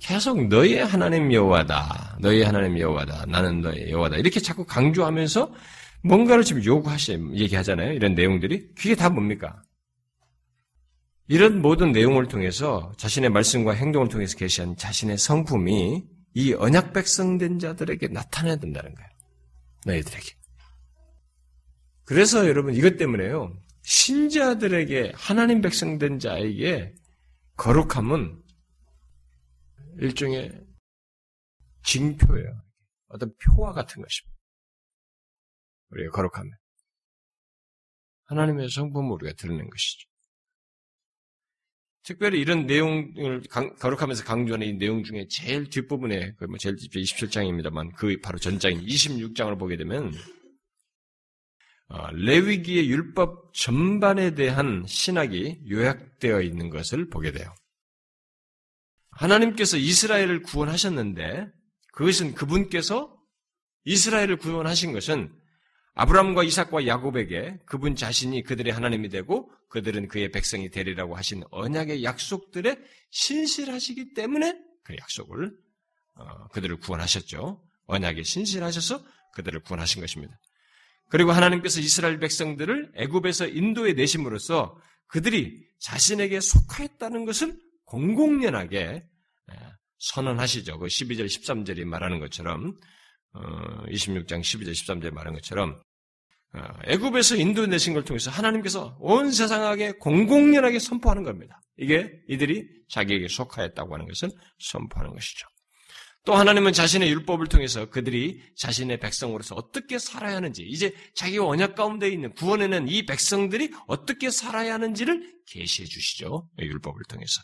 [SPEAKER 1] 계속 너의 하나님 여호와다. 너의 하나님 여호와다. 나는 너의 여호와다. 이렇게 자꾸 강조하면서 뭔가를 지금 요구하시, 얘기하잖아요. 이런 내용들이. 그게 다 뭡니까? 이런 모든 내용을 통해서 자신의 말씀과 행동을 통해서 계시한 자신의 성품이 이 언약 백성된 자들에게 나타나야 된다는 거예요. 너희들에게. 그래서 여러분 이것 때문에요. 신자들에게 하나님 백성된 자에게 거룩함은 일종의 징표예요. 어떤 표와 같은 것입니다. 우리가 거룩하면. 하나님의 성품을 우리가 드러낸 것이죠. 특별히 이런 내용을 거룩하면서 강조하는 이 내용 중에 제일 뒷부분에, 뭐 제일 뒷부 27장입니다만, 그 바로 전장인 26장을 보게 되면, 어, 레위기의 율법 전반에 대한 신학이 요약되어 있는 것을 보게 돼요. 하나님께서 이스라엘을 구원하셨는데 그것은 그분께서 이스라엘을 구원하신 것은 아브라함과 이삭과 야곱에게 그분 자신이 그들의 하나님이 되고 그들은 그의 백성이 되리라고 하신 언약의 약속들에 신실하시기 때문에 그 약속을 어, 그들을 구원하셨죠. 언약에 신실하셔서 그들을 구원하신 것입니다. 그리고 하나님께서 이스라엘 백성들을 애굽에서 인도에 내심으로써 그들이 자신에게 속하였다는 것을 공공연하게 선언하시죠. 그 12절, 13절이 말하는 것처럼 26장 12절, 13절에 말하는 것처럼 어, 애굽에서 인도 내신 걸 통해서 하나님께서 온 세상에게 공공연하게 선포하는 겁니다. 이게 이들이 자기에게 속하였다고 하는 것을 선포하는 것이죠. 또 하나님은 자신의 율법을 통해서 그들이 자신의 백성으로서 어떻게 살아야 하는지, 이제 자기 언약 가운데 있는 구원에는 이 백성들이 어떻게 살아야 하는지를 계시해 주시죠. 율법을 통해서.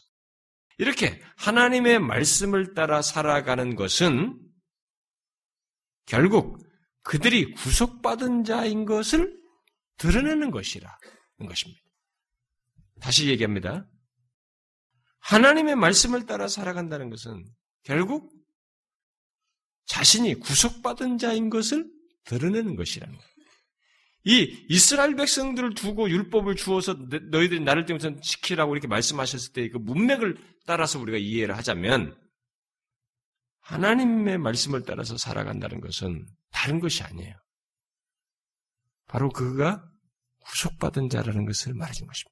[SPEAKER 1] 이렇게 하나님의 말씀을 따라 살아가는 것은 결국 그들이 구속받은 자인 것을 드러내는 것이라는 것입니다. 다시 얘기합니다. 하나님의 말씀을 따라 살아간다는 것은 결국 자신이 구속받은 자인 것을 드러내는 것이라는 거예요. 이 이스라엘 백성들을 두고 율법을 주어서 너희들이 나를 때문에 지키라고 이렇게 말씀하셨을 때 그 문맥을 따라서 우리가 이해를 하자면 하나님의 말씀을 따라서 살아간다는 것은 다른 것이 아니에요. 바로 그가 구속받은 자라는 것을 말해준 것입니다.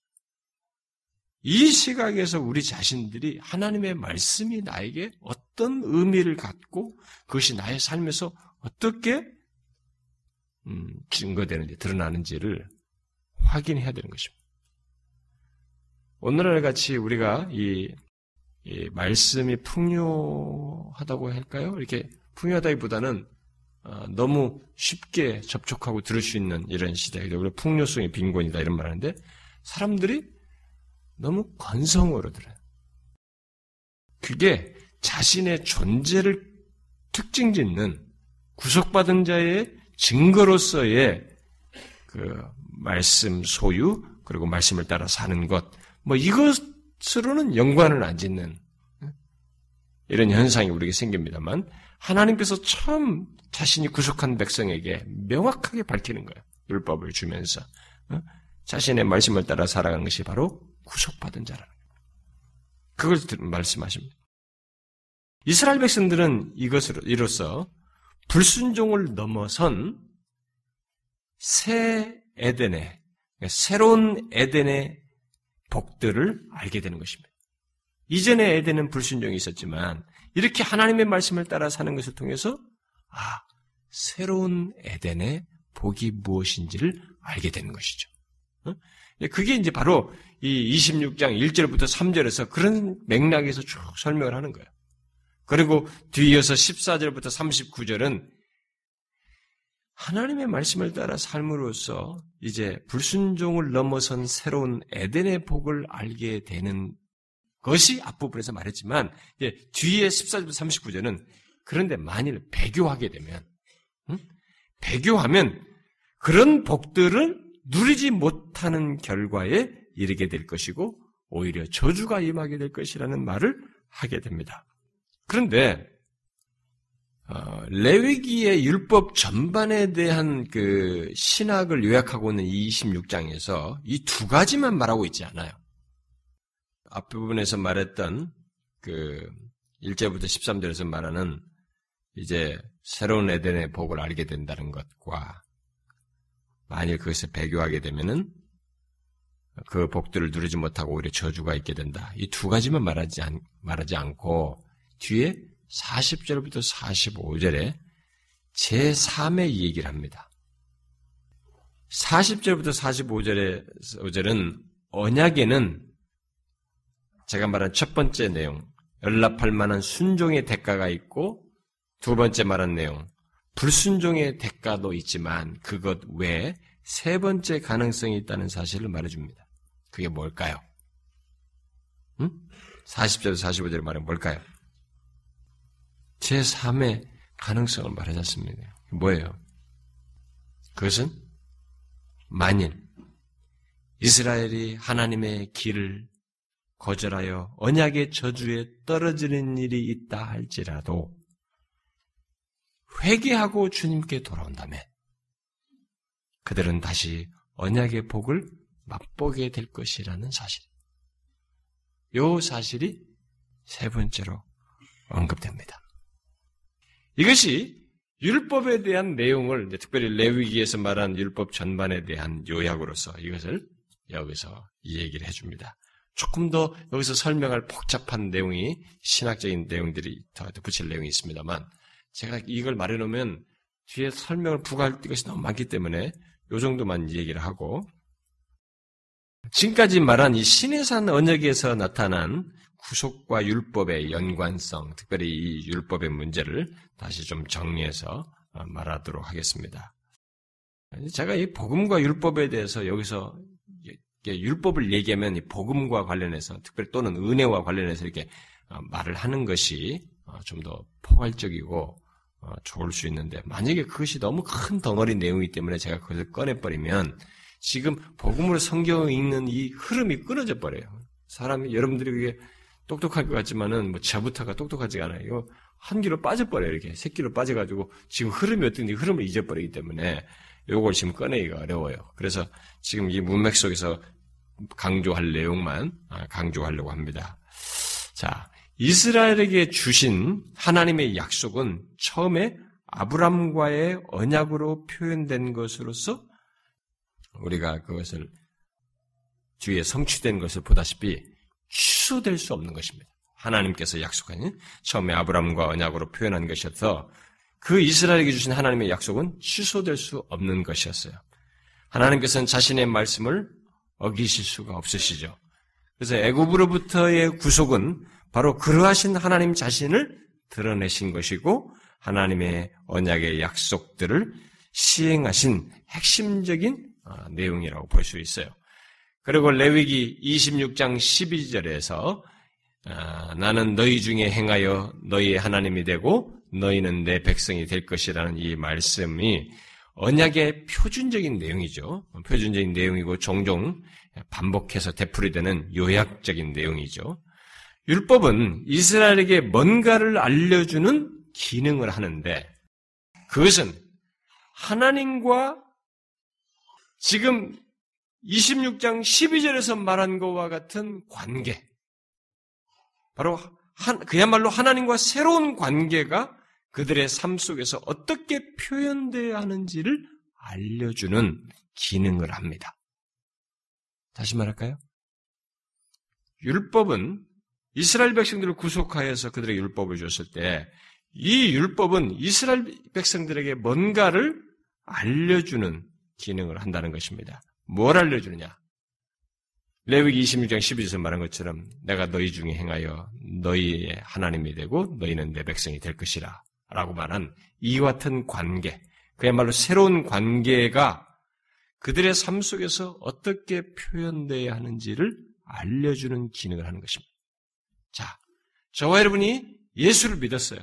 [SPEAKER 1] 이 시각에서 우리 자신들이 하나님의 말씀이 나에게 어떤 의미를 갖고 그것이 나의 삶에서 어떻게 음, 증거되는지 드러나는지를 확인해야 되는 것입니다. 오늘날 같이 우리가 이, 이 말씀이 풍요하다고 할까요? 이렇게 풍요하다기보다는 어, 너무 쉽게 접촉하고 들을 수 있는 이런 시대에 우리 풍요성이 빈곤이다 이런 말하는데 사람들이 너무 건성으로 들어요. 그게 자신의 존재를 특징 짓는 구속받은 자의 증거로서의 그 말씀 소유 그리고 말씀을 따라 사는 것 뭐 이것으로는 연관을 안 짓는 이런 현상이 우리에게 생깁니다만 하나님께서 처음 자신이 구속한 백성에게 명확하게 밝히는 거예요. 율법을 주면서 어? 자신의 말씀을 따라 살아가는 것이 바로 구속받은 자라는. 그걸 말씀하십니다. 이스라엘 백성들은 이것으로 이로써 불순종을 넘어선 새 에덴의 새로운 에덴의 복들을 알게 되는 것입니다. 이전의 에덴은 불순종이 있었지만 이렇게 하나님의 말씀을 따라 사는 것을 통해서 아 새로운 에덴의 복이 무엇인지를 알게 되는 것이죠. 어? 그게 이제 바로 이 26장 1절부터 3절에서 그런 맥락에서 쭉 설명을 하는 거예요. 그리고 뒤이어서 14절부터 39절은 하나님의 말씀을 따라 삶으로써 이제 불순종을 넘어선 새로운 에덴의 복을 알게 되는 것이 앞부분에서 말했지만 이제 뒤에 14절부터 39절은 그런데 만일 배교하게 되면 응? 배교하면 그런 복들을 누리지 못하는 결과에 이르게 될 것이고 오히려 저주가 임하게 될 것이라는 말을 하게 됩니다. 그런데 어, 레위기의 율법 전반에 대한 그 신학을 요약하고 있는 이 26장에서 이 두 가지만 말하고 있지 않아요. 앞부분에서 말했던 그 1절부터 13절에서 말하는 이제 새로운 에덴의 복을 알게 된다는 것과 만일 그것을 배교하게 되면은 그 복들을 누리지 못하고 오히려 저주가 있게 된다. 이 두 가지만 말하지, 않, 말하지 않고 뒤에 40절부터 45절에 제3의 얘기를 합니다. 40절부터 45절에, 5절은 언약에는 제가 말한 첫 번째 내용, 연락할 만한 순종의 대가가 있고 두 번째 말한 내용, 불순종의 대가도 있지만 그것 외에 세 번째 가능성이 있다는 사실을 말해줍니다. 그게 뭘까요? 응? 40절, 45절에 말하면 뭘까요? 제3의 가능성을 말하지 않습니다. 뭐예요? 그것은 만일 이스라엘이 하나님의 길을 거절하여 언약의 저주에 떨어지는 일이 있다 할지라도 회개하고 주님께 돌아온다면 그들은 다시 언약의 복을 맛보게 될 것이라는 사실. 요 사실이 세 번째로 언급됩니다. 이것이 율법에 대한 내용을 특별히 레위기에서 말한 율법 전반에 대한 요약으로서 이것을 여기서 이 얘기를 해줍니다. 조금 더 여기서 설명할 복잡한 내용이 신학적인 내용들이 더 붙일 내용이 있습니다만 제가 이걸 말해놓으면 뒤에 설명을 부과할 것이 너무 많기 때문에 요 정도만 얘기를 하고 지금까지 말한 이 신해산 언역에서 나타난 구속과 율법의 연관성, 특별히 이 율법의 문제를 다시 좀 정리해서 말하도록 하겠습니다. 제가 이 복음과 율법에 대해서 여기서 율법을 얘기하면 이 복음과 관련해서 특별히 또는 은혜와 관련해서 이렇게 말을 하는 것이 좀 더 포괄적이고 좋을 수 있는데 만약에 그것이 너무 큰 덩어리 내용이기 때문에 제가 그것을 꺼내버리면 지금 복음으로 성경을 읽는 이 흐름이 끊어져 버려요. 사람이 여러분들이 그게 똑똑할 것 같지만은 뭐 저부터가 똑똑하지가 않아요. 한 길로 빠져버려요. 이렇게 새끼로 빠져가지고 지금 흐름이 어떤지 흐름을 잊어버리기 때문에 요걸 지금 꺼내기가 어려워요. 그래서 지금 이 문맥 속에서 강조할 내용만 아, 강조하려고 합니다. 자, 이스라엘에게 주신 하나님의 약속은 처음에 아브람과의 언약으로 표현된 것으로서 우리가 그것을 뒤에 성취된 것을 보다시피 취소될 수 없는 것입니다. 하나님께서 약속한 처음에 아브라함과 언약으로 표현한 것이어서 그 이스라엘에게 주신 하나님의 약속은 취소될 수 없는 것이었어요. 하나님께서는 자신의 말씀을 어기실 수가 없으시죠. 그래서 애굽으로부터의 구속은 바로 그러하신 하나님 자신을 드러내신 것이고 하나님의 언약의 약속들을 시행하신 핵심적인 어, 내용이라고 볼 수 있어요. 그리고 레위기 26장 12절에서 아, 나는 너희 중에 행하여 너희의 하나님이 되고 너희는 내 백성이 될 것이라는 이 말씀이 언약의 표준적인 내용이죠. 표준적인 내용이고 종종 반복해서 되풀이되는 요약적인 내용이죠. 율법은 이스라엘에게 뭔가를 알려주는 기능을 하는데 그것은 하나님과 지금 26장 12절에서 말한 것과 같은 관계, 바로 한, 그야말로 하나님과 새로운 관계가 그들의 삶 속에서 어떻게 표현되어야 하는지를 알려주는 기능을 합니다. 다시 말할까요? 율법은 이스라엘 백성들을 구속하여서 그들에게 율법을 줬을 때, 이 율법은 이스라엘 백성들에게 뭔가를 알려주는 기능을 한다는 것입니다. 뭘 알려주느냐? 레위기 26장 12절에서 말한 것처럼 내가 너희 중에 행하여 너희의 하나님이 되고 너희는 내 백성이 될 것이라 라고 말한 이와 같은 관계, 그야말로 새로운 관계가 그들의 삶 속에서 어떻게 표현되어야 하는지를 알려주는 기능을 하는 것입니다. 자, 저와 여러분이 예수를 믿었어요.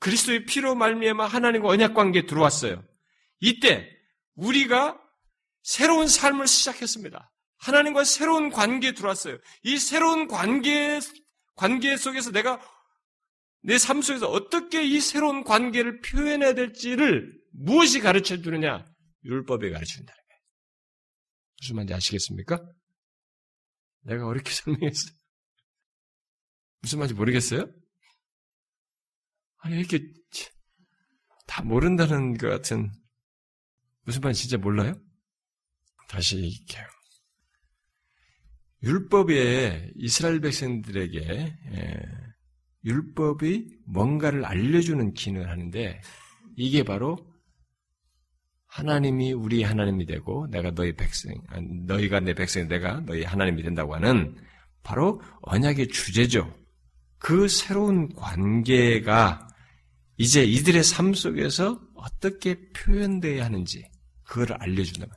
[SPEAKER 1] 그리스도의 피로 말미암아 하나님과 언약 관계에 들어왔어요. 이때 우리가 새로운 삶을 시작했습니다. 하나님과 새로운 관계에 들어왔어요. 이 새로운 관계, 관계 속에서 내가 내 삶 속에서 어떻게 이 새로운 관계를 표현해야 될지를 무엇이 가르쳐 주느냐? 율법이 가르쳐 준다는 거예요. 무슨 말인지 아시겠습니까? 내가 어렵게 설명했어요. 무슨 말인지 모르겠어요? 아니, 이렇게 다 모른다는 것 같은 무슨 말인지 진짜 몰라요? 다시 읽게요. 율법에 이스라엘 백성들에게 예, 율법이 뭔가를 알려주는 기능을 하는데 이게 바로 하나님이 우리 하나님이 되고 내가 너희 백성, 너희가 내 백성이 내가 너희 하나님이 된다고 하는 바로 언약의 주제죠. 그 새로운 관계가 이제 이들의 삶 속에서 어떻게 표현되어야 하는지 그걸 알려준다면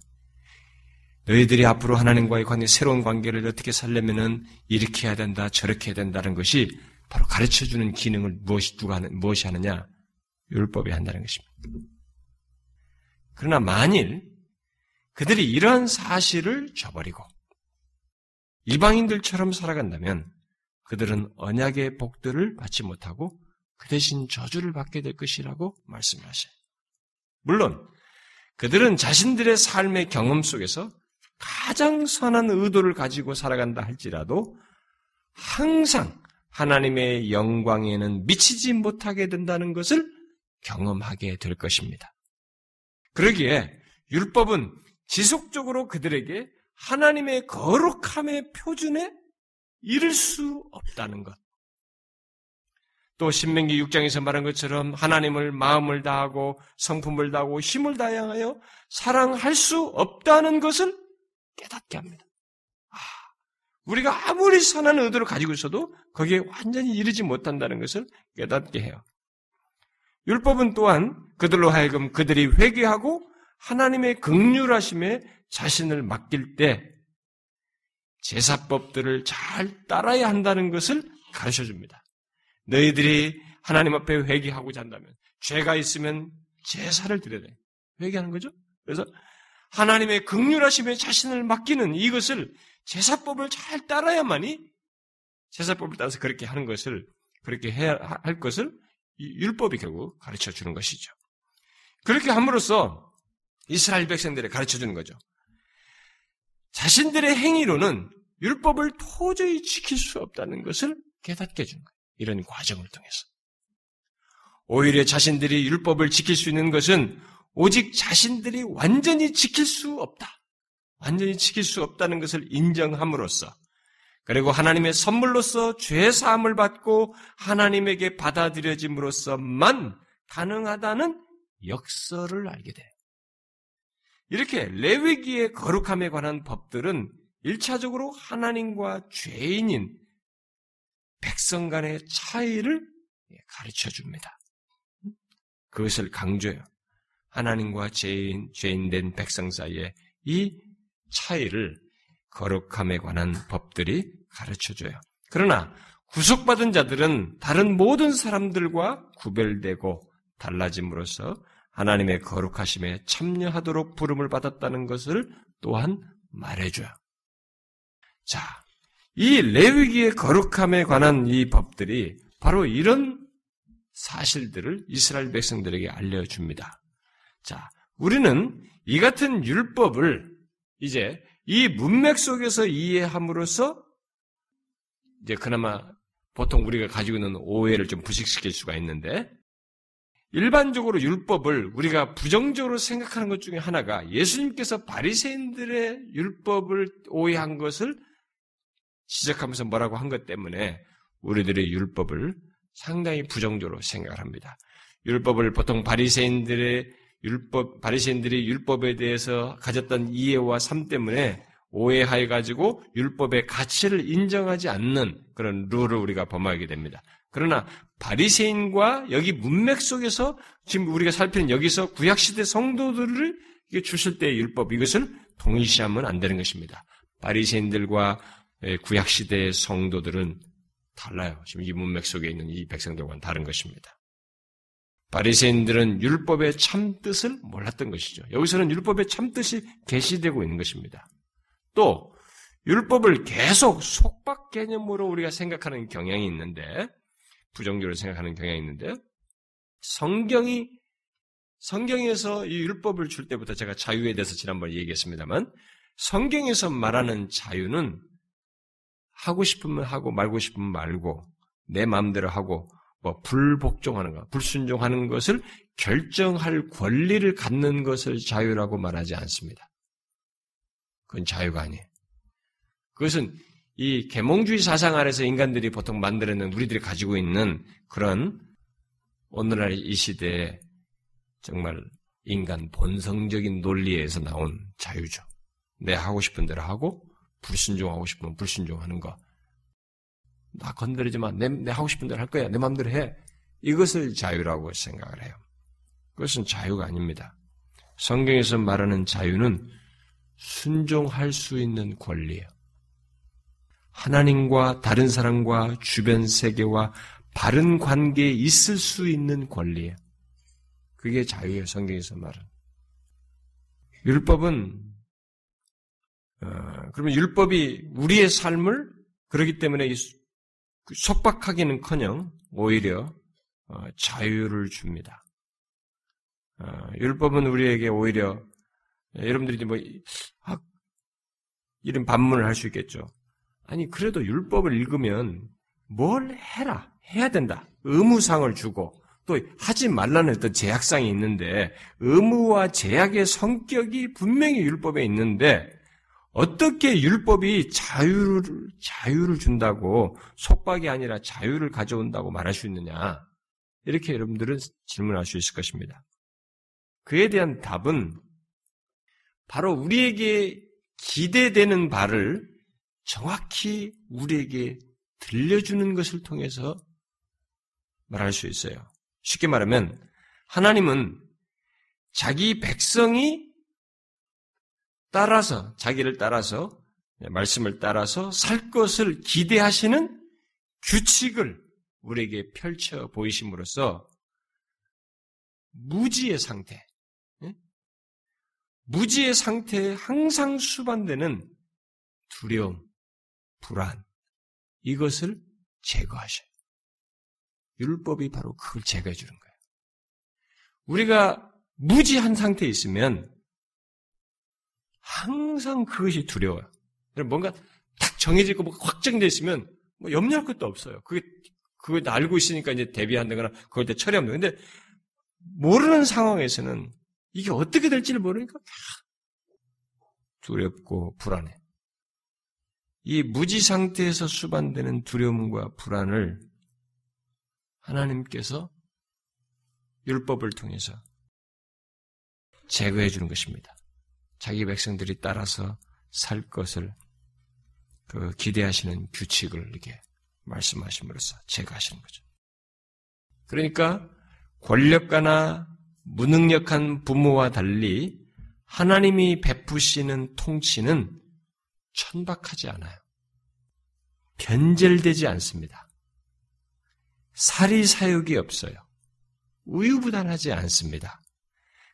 [SPEAKER 1] 너희들이 앞으로 하나님과의 관계, 새로운 관계를 어떻게 살려면은 이렇게 해야 된다, 저렇게 해야 된다는 것이 바로 가르쳐 주는 기능을 무엇이 누가 하는, 무엇이 하느냐? 율법이 한다는 것입니다. 그러나 만일 그들이 이러한 사실을 저버리고 이방인들처럼 살아간다면 그들은 언약의 복들을 받지 못하고 그 대신 저주를 받게 될 것이라고 말씀하셔요. 물론 그들은 자신들의 삶의 경험 속에서 가장 선한 의도를 가지고 살아간다 할지라도 항상 하나님의 영광에는 미치지 못하게 된다는 것을 경험하게 될 것입니다. 그러기에 율법은 지속적으로 그들에게 하나님의 거룩함의 표준에 이를 수 없다는 것. 또 신명기 6장에서 말한 것처럼 하나님을 마음을 다하고 성품을 다하고 힘을 다양하여 사랑할 수 없다는 것을 깨닫게 합니다. 아, 우리가 아무리 선한 의도를 가지고 있어도 거기에 완전히 이르지 못한다는 것을 깨닫게 해요. 율법은 또한 그들로 하여금 그들이 회개하고 하나님의 극률하심에 자신을 맡길 때 제사법들을 잘 따라야 한다는 것을 가르쳐 줍니다. 너희들이 하나님 앞에 회개하고자 한다면 죄가 있으면 제사를 드려야 돼. 회개하는 거죠. 그래서 하나님의 극률하심에 자신을 맡기는 이것을 제사법을 잘 따라야만이 제사법을 따라서 그렇게 하는 것을 그렇게 해야 할 것을 율법이 결국 가르쳐 주는 것이죠. 그렇게 함으로써 이스라엘 백성들에 가르쳐 주는 거죠. 자신들의 행위로는 율법을 도저히 지킬 수 없다는 것을 깨닫게 해주는 거예요. 이런 과정을 통해서. 오히려 자신들이 율법을 지킬 수 있는 것은 오직 자신들이 완전히 지킬 수 없다. 완전히 지킬 수 없다는 것을 인정함으로써 그리고 하나님의 선물로서 죄 사함을 받고 하나님에게 받아들여짐으로써만 가능하다는 역설을 알게 돼. 이렇게 레위기의 거룩함에 관한 법들은 일차적으로 하나님과 죄인인 백성 간의 차이를 가르쳐 줍니다. 그것을 강조해요. 하나님과 죄인, 죄인된 백성 사이에 이 차이를 거룩함에 관한 법들이 가르쳐 줘요. 그러나 구속받은 자들은 다른 모든 사람들과 구별되고 달라짐으로써 하나님의 거룩하심에 참여하도록 부름을 받았다는 것을 또한 말해줘요. 자, 이 레위기의 거룩함에 관한 이 법들이 바로 이런 사실들을 이스라엘 백성들에게 알려줍니다. 자, 우리는 이 같은 율법을 이제 이 문맥 속에서 이해함으로써 이제 그나마 보통 우리가 가지고 있는 오해를 좀 부식시킬 수가 있는데 일반적으로 율법을 우리가 부정적으로 생각하는 것 중에 하나가 예수님께서 바리새인들의 율법을 오해한 것을 시작하면서 뭐라고 한 것 때문에 우리들의 율법을 상당히 부정적으로 생각을 합니다. 율법을 보통 바리새인들의 율법 바리새인들이 율법에 대해서 가졌던 이해와 삶 때문에 오해해 가지고 율법의 가치를 인정하지 않는 그런 룰을 우리가 범하게 됩니다. 그러나 바리새인과 여기 문맥 속에서 지금 우리가 살피는 여기서 구약 시대 성도들을 주실 때의 율법 이것을 동일시하면 안 되는 것입니다. 바리새인들과 구약 시대의 성도들은 달라요. 지금 이 문맥 속에 있는 이 백성들과는 다른 것입니다. 바리새인들은 율법의 참 뜻을 몰랐던 것이죠. 여기서는 율법의 참 뜻이 계시되고 있는 것입니다. 또 율법을 계속 속박 개념으로 우리가 생각하는 경향이 있는데 부정적으로 생각하는 경향이 있는데 성경이 성경에서 이 율법을 줄 때부터 제가 자유에 대해서 지난번에 얘기했습니다만 성경에서 말하는 자유는 하고 싶으면 하고 말고 싶으면 말고 내 마음대로 하고 뭐 불복종하는 것, 불순종하는 것을 결정할 권리를 갖는 것을 자유라고 말하지 않습니다. 그건 자유가 아니에요. 그것은 이 계몽주의 사상 아래서 인간들이 보통 만들어낸 우리들이 가지고 있는 그런 오늘날 이 시대에 정말 인간 본성적인 논리에서 나온 자유죠. 내 하고 싶은 대로 하고 불순종하고 싶으면 불순종하는 거. 나 건드리지 마. 내, 내 하고 싶은 대로 할 거야. 내 마음대로 해. 이것을 자유라고 생각을 해요. 그것은 자유가 아닙니다. 성경에서 말하는 자유는 순종할 수 있는 권리예요. 하나님과 다른 사람과 주변 세계와 바른 관계에 있을 수 있는 권리예요. 그게 자유예요. 성경에서 말은. 율법은 어, 그러면 율법이 우리의 삶을 그러기 때문에 그 속박하기는커녕 오히려 어, 자유를 줍니다. 어, 율법은 우리에게 오히려 여러분들이 뭐 아, 이런 반문을 할 수 있겠죠. 아니 그래도 율법을 읽으면 뭘 해라 해야 된다 의무상을 주고 또 하지 말라는 어떤 제약상이 있는데 의무와 제약의 성격이 분명히 율법에 있는데 어떻게 율법이 자유를, 자유를 준다고 속박이 아니라 자유를 가져온다고 말할 수 있느냐? 이렇게 여러분들은 질문할 수 있을 것입니다. 그에 대한 답은 바로 우리에게 기대되는 바를 정확히 우리에게 들려주는 것을 통해서 말할 수 있어요. 쉽게 말하면 하나님은 자기 백성이 따라서, 자기를 따라서, 네, 말씀을 따라서 살 것을 기대하시는 규칙을 우리에게 펼쳐 보이심으로써 무지의 상태, 네? 무지의 상태에 항상 수반되는 두려움, 불안, 이것을 제거하셔요. 율법이 바로 그걸 제거해 주는 거예요. 우리가 무지한 상태에 있으면 항상 그것이 두려워요. 뭔가 딱 정해지고 뭐 확정돼 있으면 뭐 염려할 것도 없어요. 그게 그걸 알고 있으니까 이제 대비한다거나 그걸 때 처리하면 돼. 근데 모르는 상황에서는 이게 어떻게 될지를 모르니까 두렵고 불안해. 이 무지 상태에서 수반되는 두려움과 불안을 하나님께서 율법을 통해서 제거해 주는 것입니다. 자기 백성들이 따라서 살 것을 그 기대하시는 규칙을 이렇게 말씀하심으로써 제거하시는 거죠. 그러니까 권력가나 무능력한 부모와 달리 하나님이 베푸시는 통치는 천박하지 않아요. 변절되지 않습니다. 사리 사욕이 없어요. 우유부단하지 않습니다.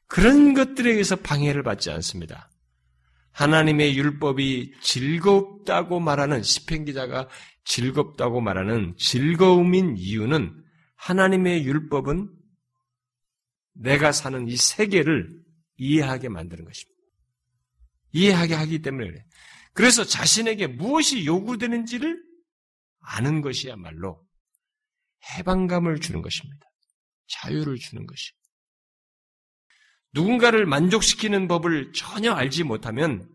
[SPEAKER 1] 그런 것들에 의해서 방해를 받지 않습니다. 하나님의 율법이 즐겁다고 말하는 시편 기자가 즐겁다고 말하는 즐거움인 이유는 하나님의 율법은 내가 사는 이 세계를 이해하게 만드는 것입니다. 이해하게 하기 때문에 그래. 그래서 자신에게 무엇이 요구되는지를 아는 것이야말로 해방감을 주는 것입니다. 자유를 주는 것이. 누군가를 만족시키는 법을 전혀 알지 못하면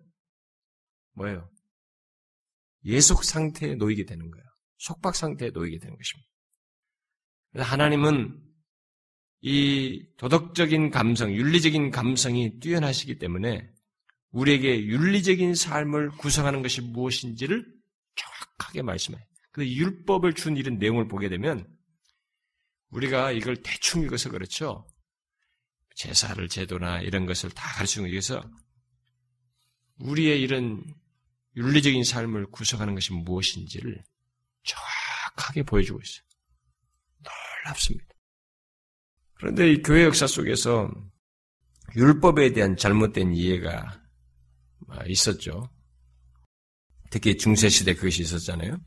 [SPEAKER 1] 뭐예요? 예속 상태에 놓이게 되는 거예요. 속박 상태에 놓이게 되는 것입니다. 그래서 하나님은 이 도덕적인 감성, 윤리적인 감성이 뛰어나시기 때문에 우리에게 윤리적인 삶을 구성하는 것이 무엇인지를 정확하게 말씀해요. 그 율법을 준 이런 내용을 보게 되면 우리가 이걸 대충 읽어서 그렇죠. 제사를 제도나 이런 것을 다 가르치는 위해서 우리의 이런 윤리적인 삶을 구성하는 것이 무엇인지를 정확하게 보여주고 있어요. 놀랍습니다. 그런데 이 교회 역사 속에서 율법에 대한 잘못된 이해가 있었죠. 특히 중세시대 그것이 있었잖아요.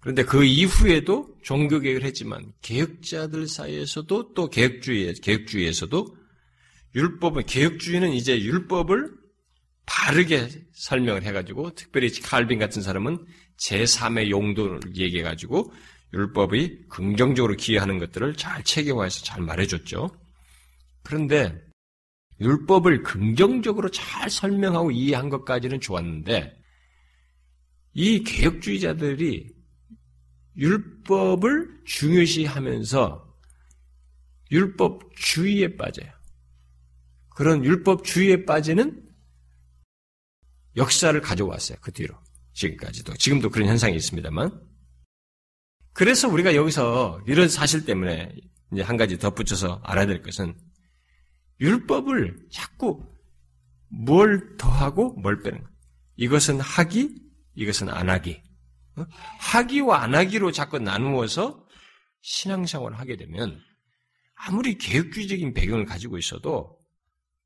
[SPEAKER 1] 그런데 그 이후에도 종교개혁을 했지만 개혁자들 사이에서도 또 개혁주의, 개혁주의에서도 율법은, 개혁주의는 이제 율법을 바르게 설명을 해가지고 특별히 칼빈 같은 사람은 제3의 용도를 얘기해가지고 율법이 긍정적으로 기여하는 것들을 잘 체계화해서 잘 말해줬죠. 그런데 율법을 긍정적으로 잘 설명하고 이해한 것까지는 좋았는데 이 개혁주의자들이 율법을 중요시하면서 율법주의에 빠져요. 그런 율법주의에 빠지는 역사를 가져왔어요. 그 뒤로. 지금까지도. 지금도 그런 현상이 있습니다만. 그래서 우리가 여기서 이런 사실 때문에 이제 한 가지 덧붙여서 알아야 될 것은 율법을 자꾸 뭘 더하고 뭘 빼는 거. 이것은 하기, 이것은 안 하기. 어? 하기와 안 하기로 자꾸 나누어서 신앙생활을 하게 되면 아무리 개혁주의적인 배경을 가지고 있어도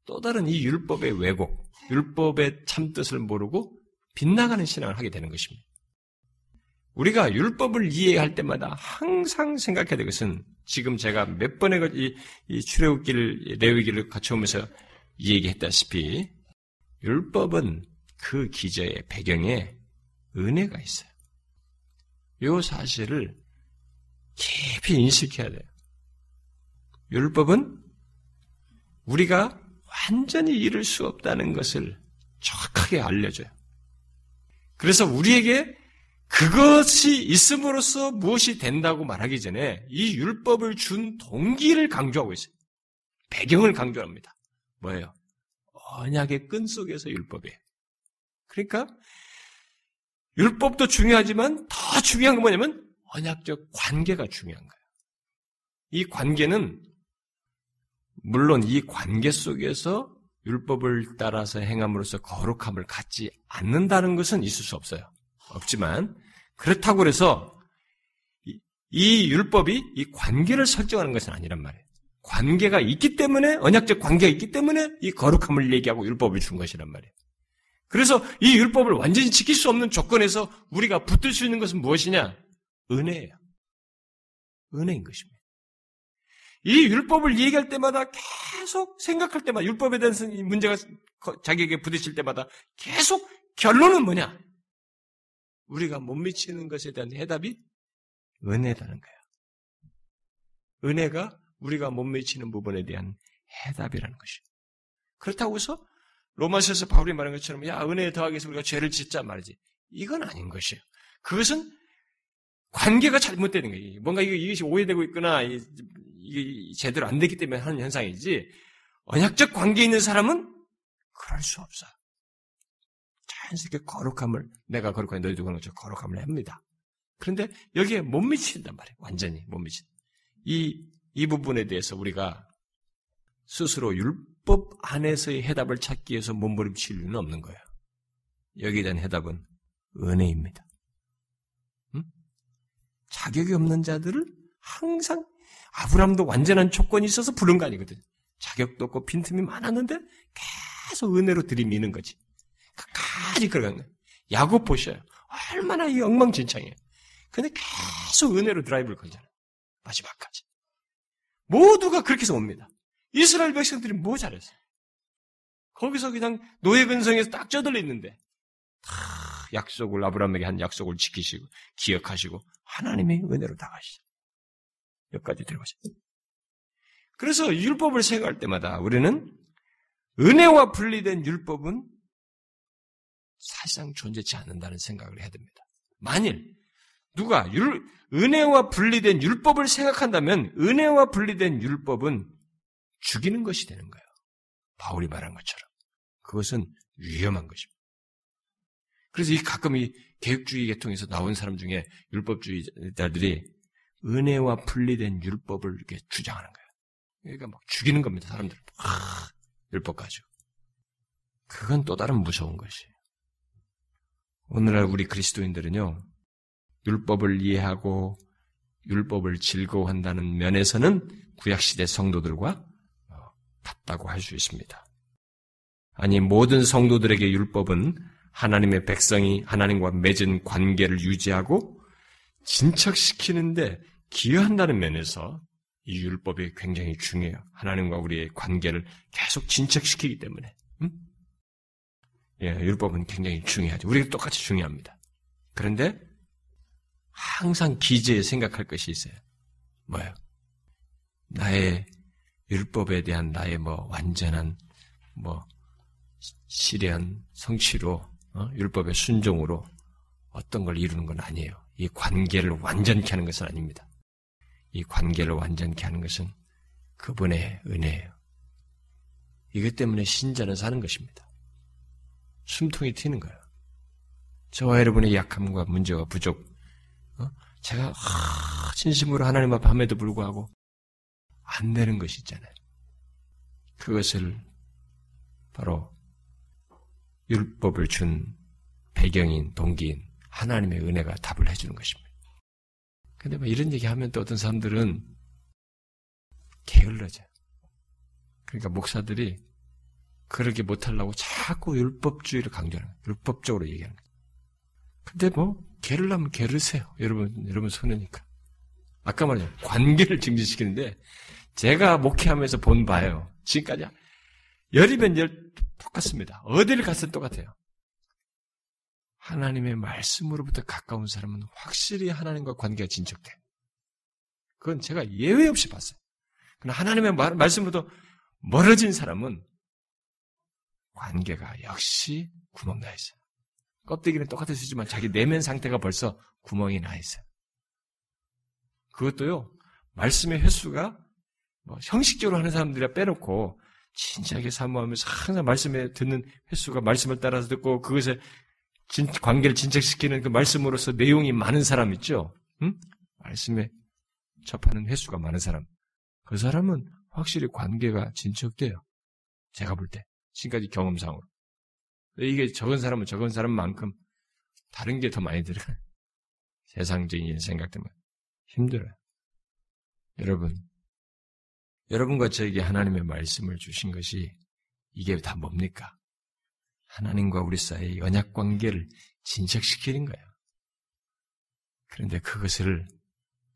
[SPEAKER 1] 또 다른 이 율법의 왜곡, 율법의 참뜻을 모르고 빗나가는 신앙을 하게 되는 것입니다. 우리가 율법을 이해할 때마다 항상 생각해야 될 것은 지금 제가 몇 번의 이, 이 출애굽기를 레위기를 갖춰오면서 얘기했다시피 율법은 그 기저의 배경에 은혜가 있어요. 이 사실을 깊이 인식해야 돼요. 율법은 우리가 완전히 이룰 수 없다는 것을 정확하게 알려줘요. 그래서 우리에게 그것이 있음으로써 무엇이 된다고 말하기 전에 이 율법을 준 동기를 강조하고 있어요. 배경을 강조합니다. 뭐예요? 언약의 끈 속에서 율법이에요. 그러니까 율법도 중요하지만 더 중요한 건 뭐냐면 언약적 관계가 중요한 거예요. 이 관계는 물론 이 관계 속에서 율법을 따라서 행함으로써 거룩함을 갖지 않는다는 것은 있을 수 없어요. 없지만 그렇다고 이, 이 율법이 이 관계를 설정하는 것은 아니란 말이에요. 관계가 있기 때문에 언약적 관계가 있기 때문에 이 거룩함을 얘기하고 율법을 준 것이란 말이에요. 그래서 이 율법을 완전히 지킬 수 없는 조건에서 우리가 붙들 수 있는 것은 무엇이냐? 은혜예요. 은혜인 것입니다. 이 율법을 얘기할 때마다 계속 생각할 때마다 율법에 대한 문제가 자기에게 부딪힐 때마다 계속 결론은 뭐냐? 우리가 못 미치는 것에 대한 해답이 은혜라는 거예요. 은혜가 우리가 못 미치는 부분에 대한 해답이라는 것이죠. 그렇다고 해서 로마서에서 바울이 말한 것처럼 야 은혜에 더하기 위해서 우리가 죄를 짓자 말이지. 이건 아닌 것이에요. 그것은 관계가 잘못되는 거예요. 뭔가 이것이 오해되고 있거나 이게 제대로 안 되기 때문에 하는 현상이지 언약적 관계 있는 사람은 그럴 수 없어요. 자연스럽게 거룩함을 내가 거룩하니 너희도 것처럼 거룩함을 합니다. 그런데 여기에 못 미친단 말이에요. 완전히 못 미친. 이, 이 부분에 대해서 우리가 스스로 율법 안에서의 해답을 찾기 위해서 몸부림칠 일은 없는 거예요. 여기에 대한 해답은 은혜입니다. 음? 자격이 없는 자들을 항상 아브람도 완전한 조건이 있어서 부른 거 아니거든. 자격도 없고 빈틈이 많았는데 계속 은혜로 들이미는 거지. 끝까지 거예요. 야곱 보셔요. 얼마나 이 엉망진창이에요. 근데 계속 은혜로 드라이브를 걸잖아요. 마지막까지. 모두가 그렇게 해서 옵니다. 이스라엘 백성들이 뭐 잘했어요? 거기서 그냥 노예 근성에서 딱 쩌들려 있는데 다 약속을 아브라함에게 한 약속을 지키시고 기억하시고 하나님의 은혜로 다가시죠. 여기까지 들어가세요. 그래서 율법을 생각할 때마다 우리는 은혜와 분리된 율법은 사실상 존재치 않는다는 생각을 해야 됩니다. 만일 누가 율, 은혜와 분리된 율법을 생각한다면 은혜와 분리된 율법은 죽이는 것이 되는 거예요. 바울이 말한 것처럼. 그것은 위험한 것입니다. 그래서 이 가끔 이 개혁주의 계통에서 나온 사람 중에 율법주의자들이 은혜와 분리된 율법을 이렇게 주장하는 거예요. 그러니까 막 죽이는 겁니다, 사람들. 아, 율법 가지고. 그건 또 다른 무서운 것이에요. 오늘날 우리 그리스도인들은요, 율법을 이해하고 율법을 즐거워한다는 면에서는 구약시대 성도들과 어, 같다고 할 수 있습니다. 아니, 모든 성도들에게 율법은 하나님의 백성이 하나님과 맺은 관계를 유지하고 진척시키는데 기여한다는 면에서 이 율법이 굉장히 중요해요. 하나님과 우리의 관계를 계속 진척시키기 때문에. 음? 예, 율법은 굉장히 중요하죠. 우리가 똑같이 중요합니다. 그런데 항상 기재에 생각할 것이 있어요. 뭐예요? 나의 율법에 대한 나의 뭐 완전한 뭐 실현 성취로 어? 율법의 순종으로 어떤 걸 이루는 건 아니에요. 이 관계를 완전케 하는 것은 아닙니다. 이 관계를 완전케 하는 것은 그분의 은혜예요. 이것 때문에 신자는 사는 것입니다. 숨통이 튀는 거예요. 저와 여러분의 약함과 문제와 부족, 어? 제가 하, 진심으로 하나님 앞에 함에도 불구하고 안 되는 것이 있잖아요. 그것을 바로 율법을 준 배경인 동기인 하나님의 은혜가 답을 해주는 것입니다. 근데 뭐 이런 얘기 하면 또 어떤 사람들은 게을러져. 그러니까 목사들이 그렇게 못하려고 자꾸 율법주의를 강조하는 거예요. 율법적으로 얘기하는 거예요. 근데 뭐, 게을라면 게으르세요. 여러분, 여러분 손해니까. 아까 말했죠. 관계를 증진시키는데, 제가 목회하면서 본 바예요. 지금까지 열이면 열 똑같습니다. 어디를 갔을 똑같아요. 하나님의 말씀으로부터 가까운 사람은 확실히 하나님과 관계가 진척돼. 그건 제가 예외 없이 봤어요. 그러나 하나님의 말, 말씀으로부터 멀어진 사람은 관계가 역시 구멍 나 있어요. 껍데기는 똑같았지만 자기 내면 상태가 벌써 구멍이 나 있어요. 그것도요, 말씀의 횟수가 뭐 형식적으로 하는 사람들이 빼놓고 진지하게 사모하면서 항상 말씀에 듣는 횟수가 말씀을 따라서 듣고 그것에 진, 관계를 진척시키는 그 말씀으로서 내용이 많은 사람 있죠? 응? 말씀에 접하는 횟수가 많은 사람. 그 사람은 확실히 관계가 진척돼요. 제가 볼 때. 지금까지 경험상으로. 이게 적은 사람은 적은 사람만큼 다른 게 더 많이 들어가요. 세상적인 생각 때문에. 힘들어요. 여러분, 여러분과 저에게 하나님의 말씀을 주신 것이 이게 다 뭡니까? 하나님과 우리 사이의 연약 관계를 진척시키는 거예요. 그런데 그것을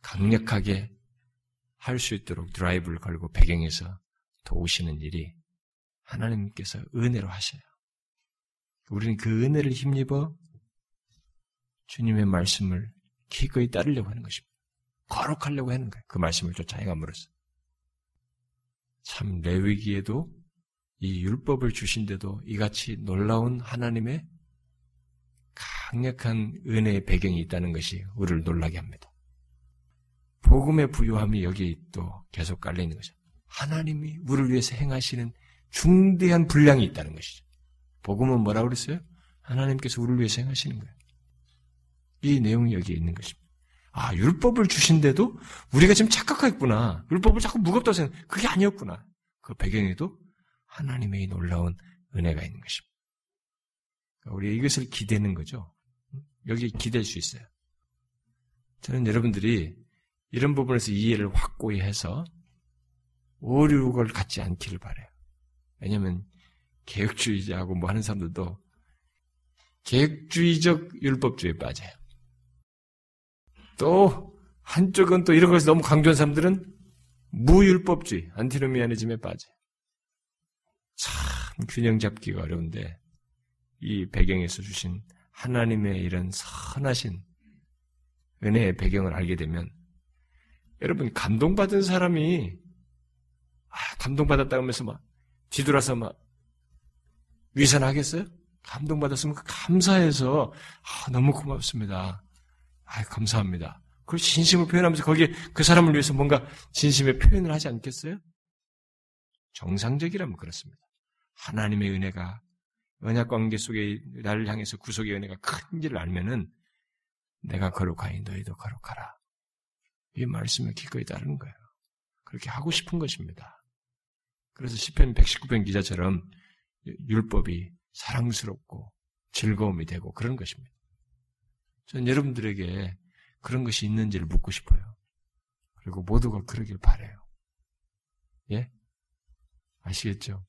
[SPEAKER 1] 강력하게 할 수 있도록 드라이브를 걸고 배경에서 도우시는 일이 하나님께서 은혜로 하셔요. 우리는 그 은혜를 힘입어 주님의 말씀을 기꺼이 따르려고 하는 것입니다. 거룩하려고 하는 거예요. 그 말씀을 쫓아 행함으로써. 참 레위기에도 이 율법을 주신데도 이같이 놀라운 하나님의 강력한 은혜의 배경이 있다는 것이 우리를 놀라게 합니다. 복음의 부요함이 여기 또 계속 깔려 있는 거죠. 하나님이 우리를 위해서 행하시는 중대한 분량이 있다는 것이죠. 복음은 뭐라고 그랬어요? 하나님께서 우리를 위해서 행하시는 거예요. 이 내용이 여기에 있는 것입니다. 아, 율법을 주신데도 우리가 지금 착각했구나. 율법을 자꾸 무겁다고 생각, 그게 아니었구나. 그 배경에도 하나님의 놀라운 은혜가 있는 것입니다. 그러니까 우리 이것을 기대는 거죠. 여기 기댈 수 있어요. 저는 여러분들이 이런 부분에서 이해를 확고히 해서 오류를 갖지 않기를 바래요. 왜냐하면 개혁주의자하고 뭐 하는 사람들도 계획주의적 율법주의에 빠져요. 또 한쪽은 또 이런 것을 너무 강조한 사람들은 무율법주의, 안티노미아니즘에 빠져요. 참 균형 잡기가 어려운데 이 배경에서 주신 하나님의 이런 선하신 은혜의 배경을 알게 되면 여러분 감동받은 사람이 아, 감동받았다 하면서 막 뒤돌아서 막 위선하겠어요? 감동받았으면 그 감사해서 아, 너무 고맙습니다. 아, 감사합니다. 그걸 진심을 표현하면서 거기에 그 사람을 위해서 뭔가 진심의 표현을 하지 않겠어요? 정상적이라면 그렇습니다. 하나님의 은혜가 언약 관계 속에 나를 향해서 구속의 은혜가 큰지를 알면은 내가 거룩하니 너희도 거룩하라. 이 말씀을 기꺼이 따르는 거예요. 그렇게 하고 싶은 것입니다. 그래서 시편 119편 기자처럼 율법이 사랑스럽고 즐거움이 되고 그런 것입니다. 전 여러분들에게 그런 것이 있는지를 묻고 싶어요. 그리고 모두가 그러길 바래요. 예? 아시겠죠?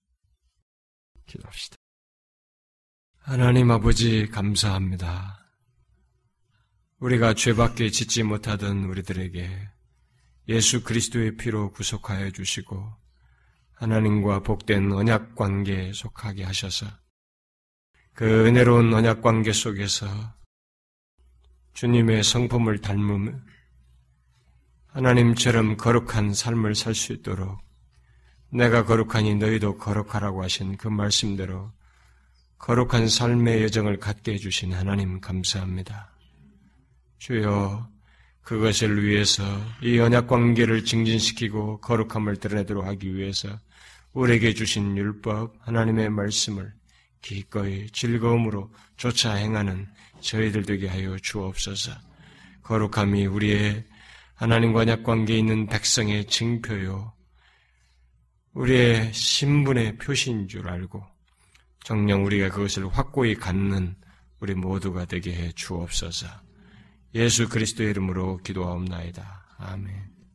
[SPEAKER 1] 기도합시다. 하나님 아버지 감사합니다. 우리가 죄밖에 짓지 못하던 우리들에게 예수 그리스도의 피로 구속하여 주시고 하나님과 복된 언약 관계에 속하게 하셔서 그 은혜로운 언약 관계 속에서 주님의 성품을 닮으며 하나님처럼 거룩한 삶을 살 수 있도록 내가 거룩하니 너희도 거룩하라고 하신 그 말씀대로 거룩한 삶의 여정을 갖게 해주신 하나님 감사합니다. 주여 그것을 위해서 이 언약 관계를 증진시키고 거룩함을 드러내도록 하기 위해서 우리에게 주신 율법 하나님의 말씀을 기꺼이 즐거움으로 쫓아 행하는 저희들 되게 하여 주옵소서. 거룩함이 우리의 하나님과 언약 관계에 있는 백성의 증표요. 우리의 신분의 표시인 줄 알고 정녕 우리가 그것을 확고히 갖는 우리 모두가 되게 해 주옵소서. 예수 그리스도의 이름으로 기도하옵나이다. 아멘.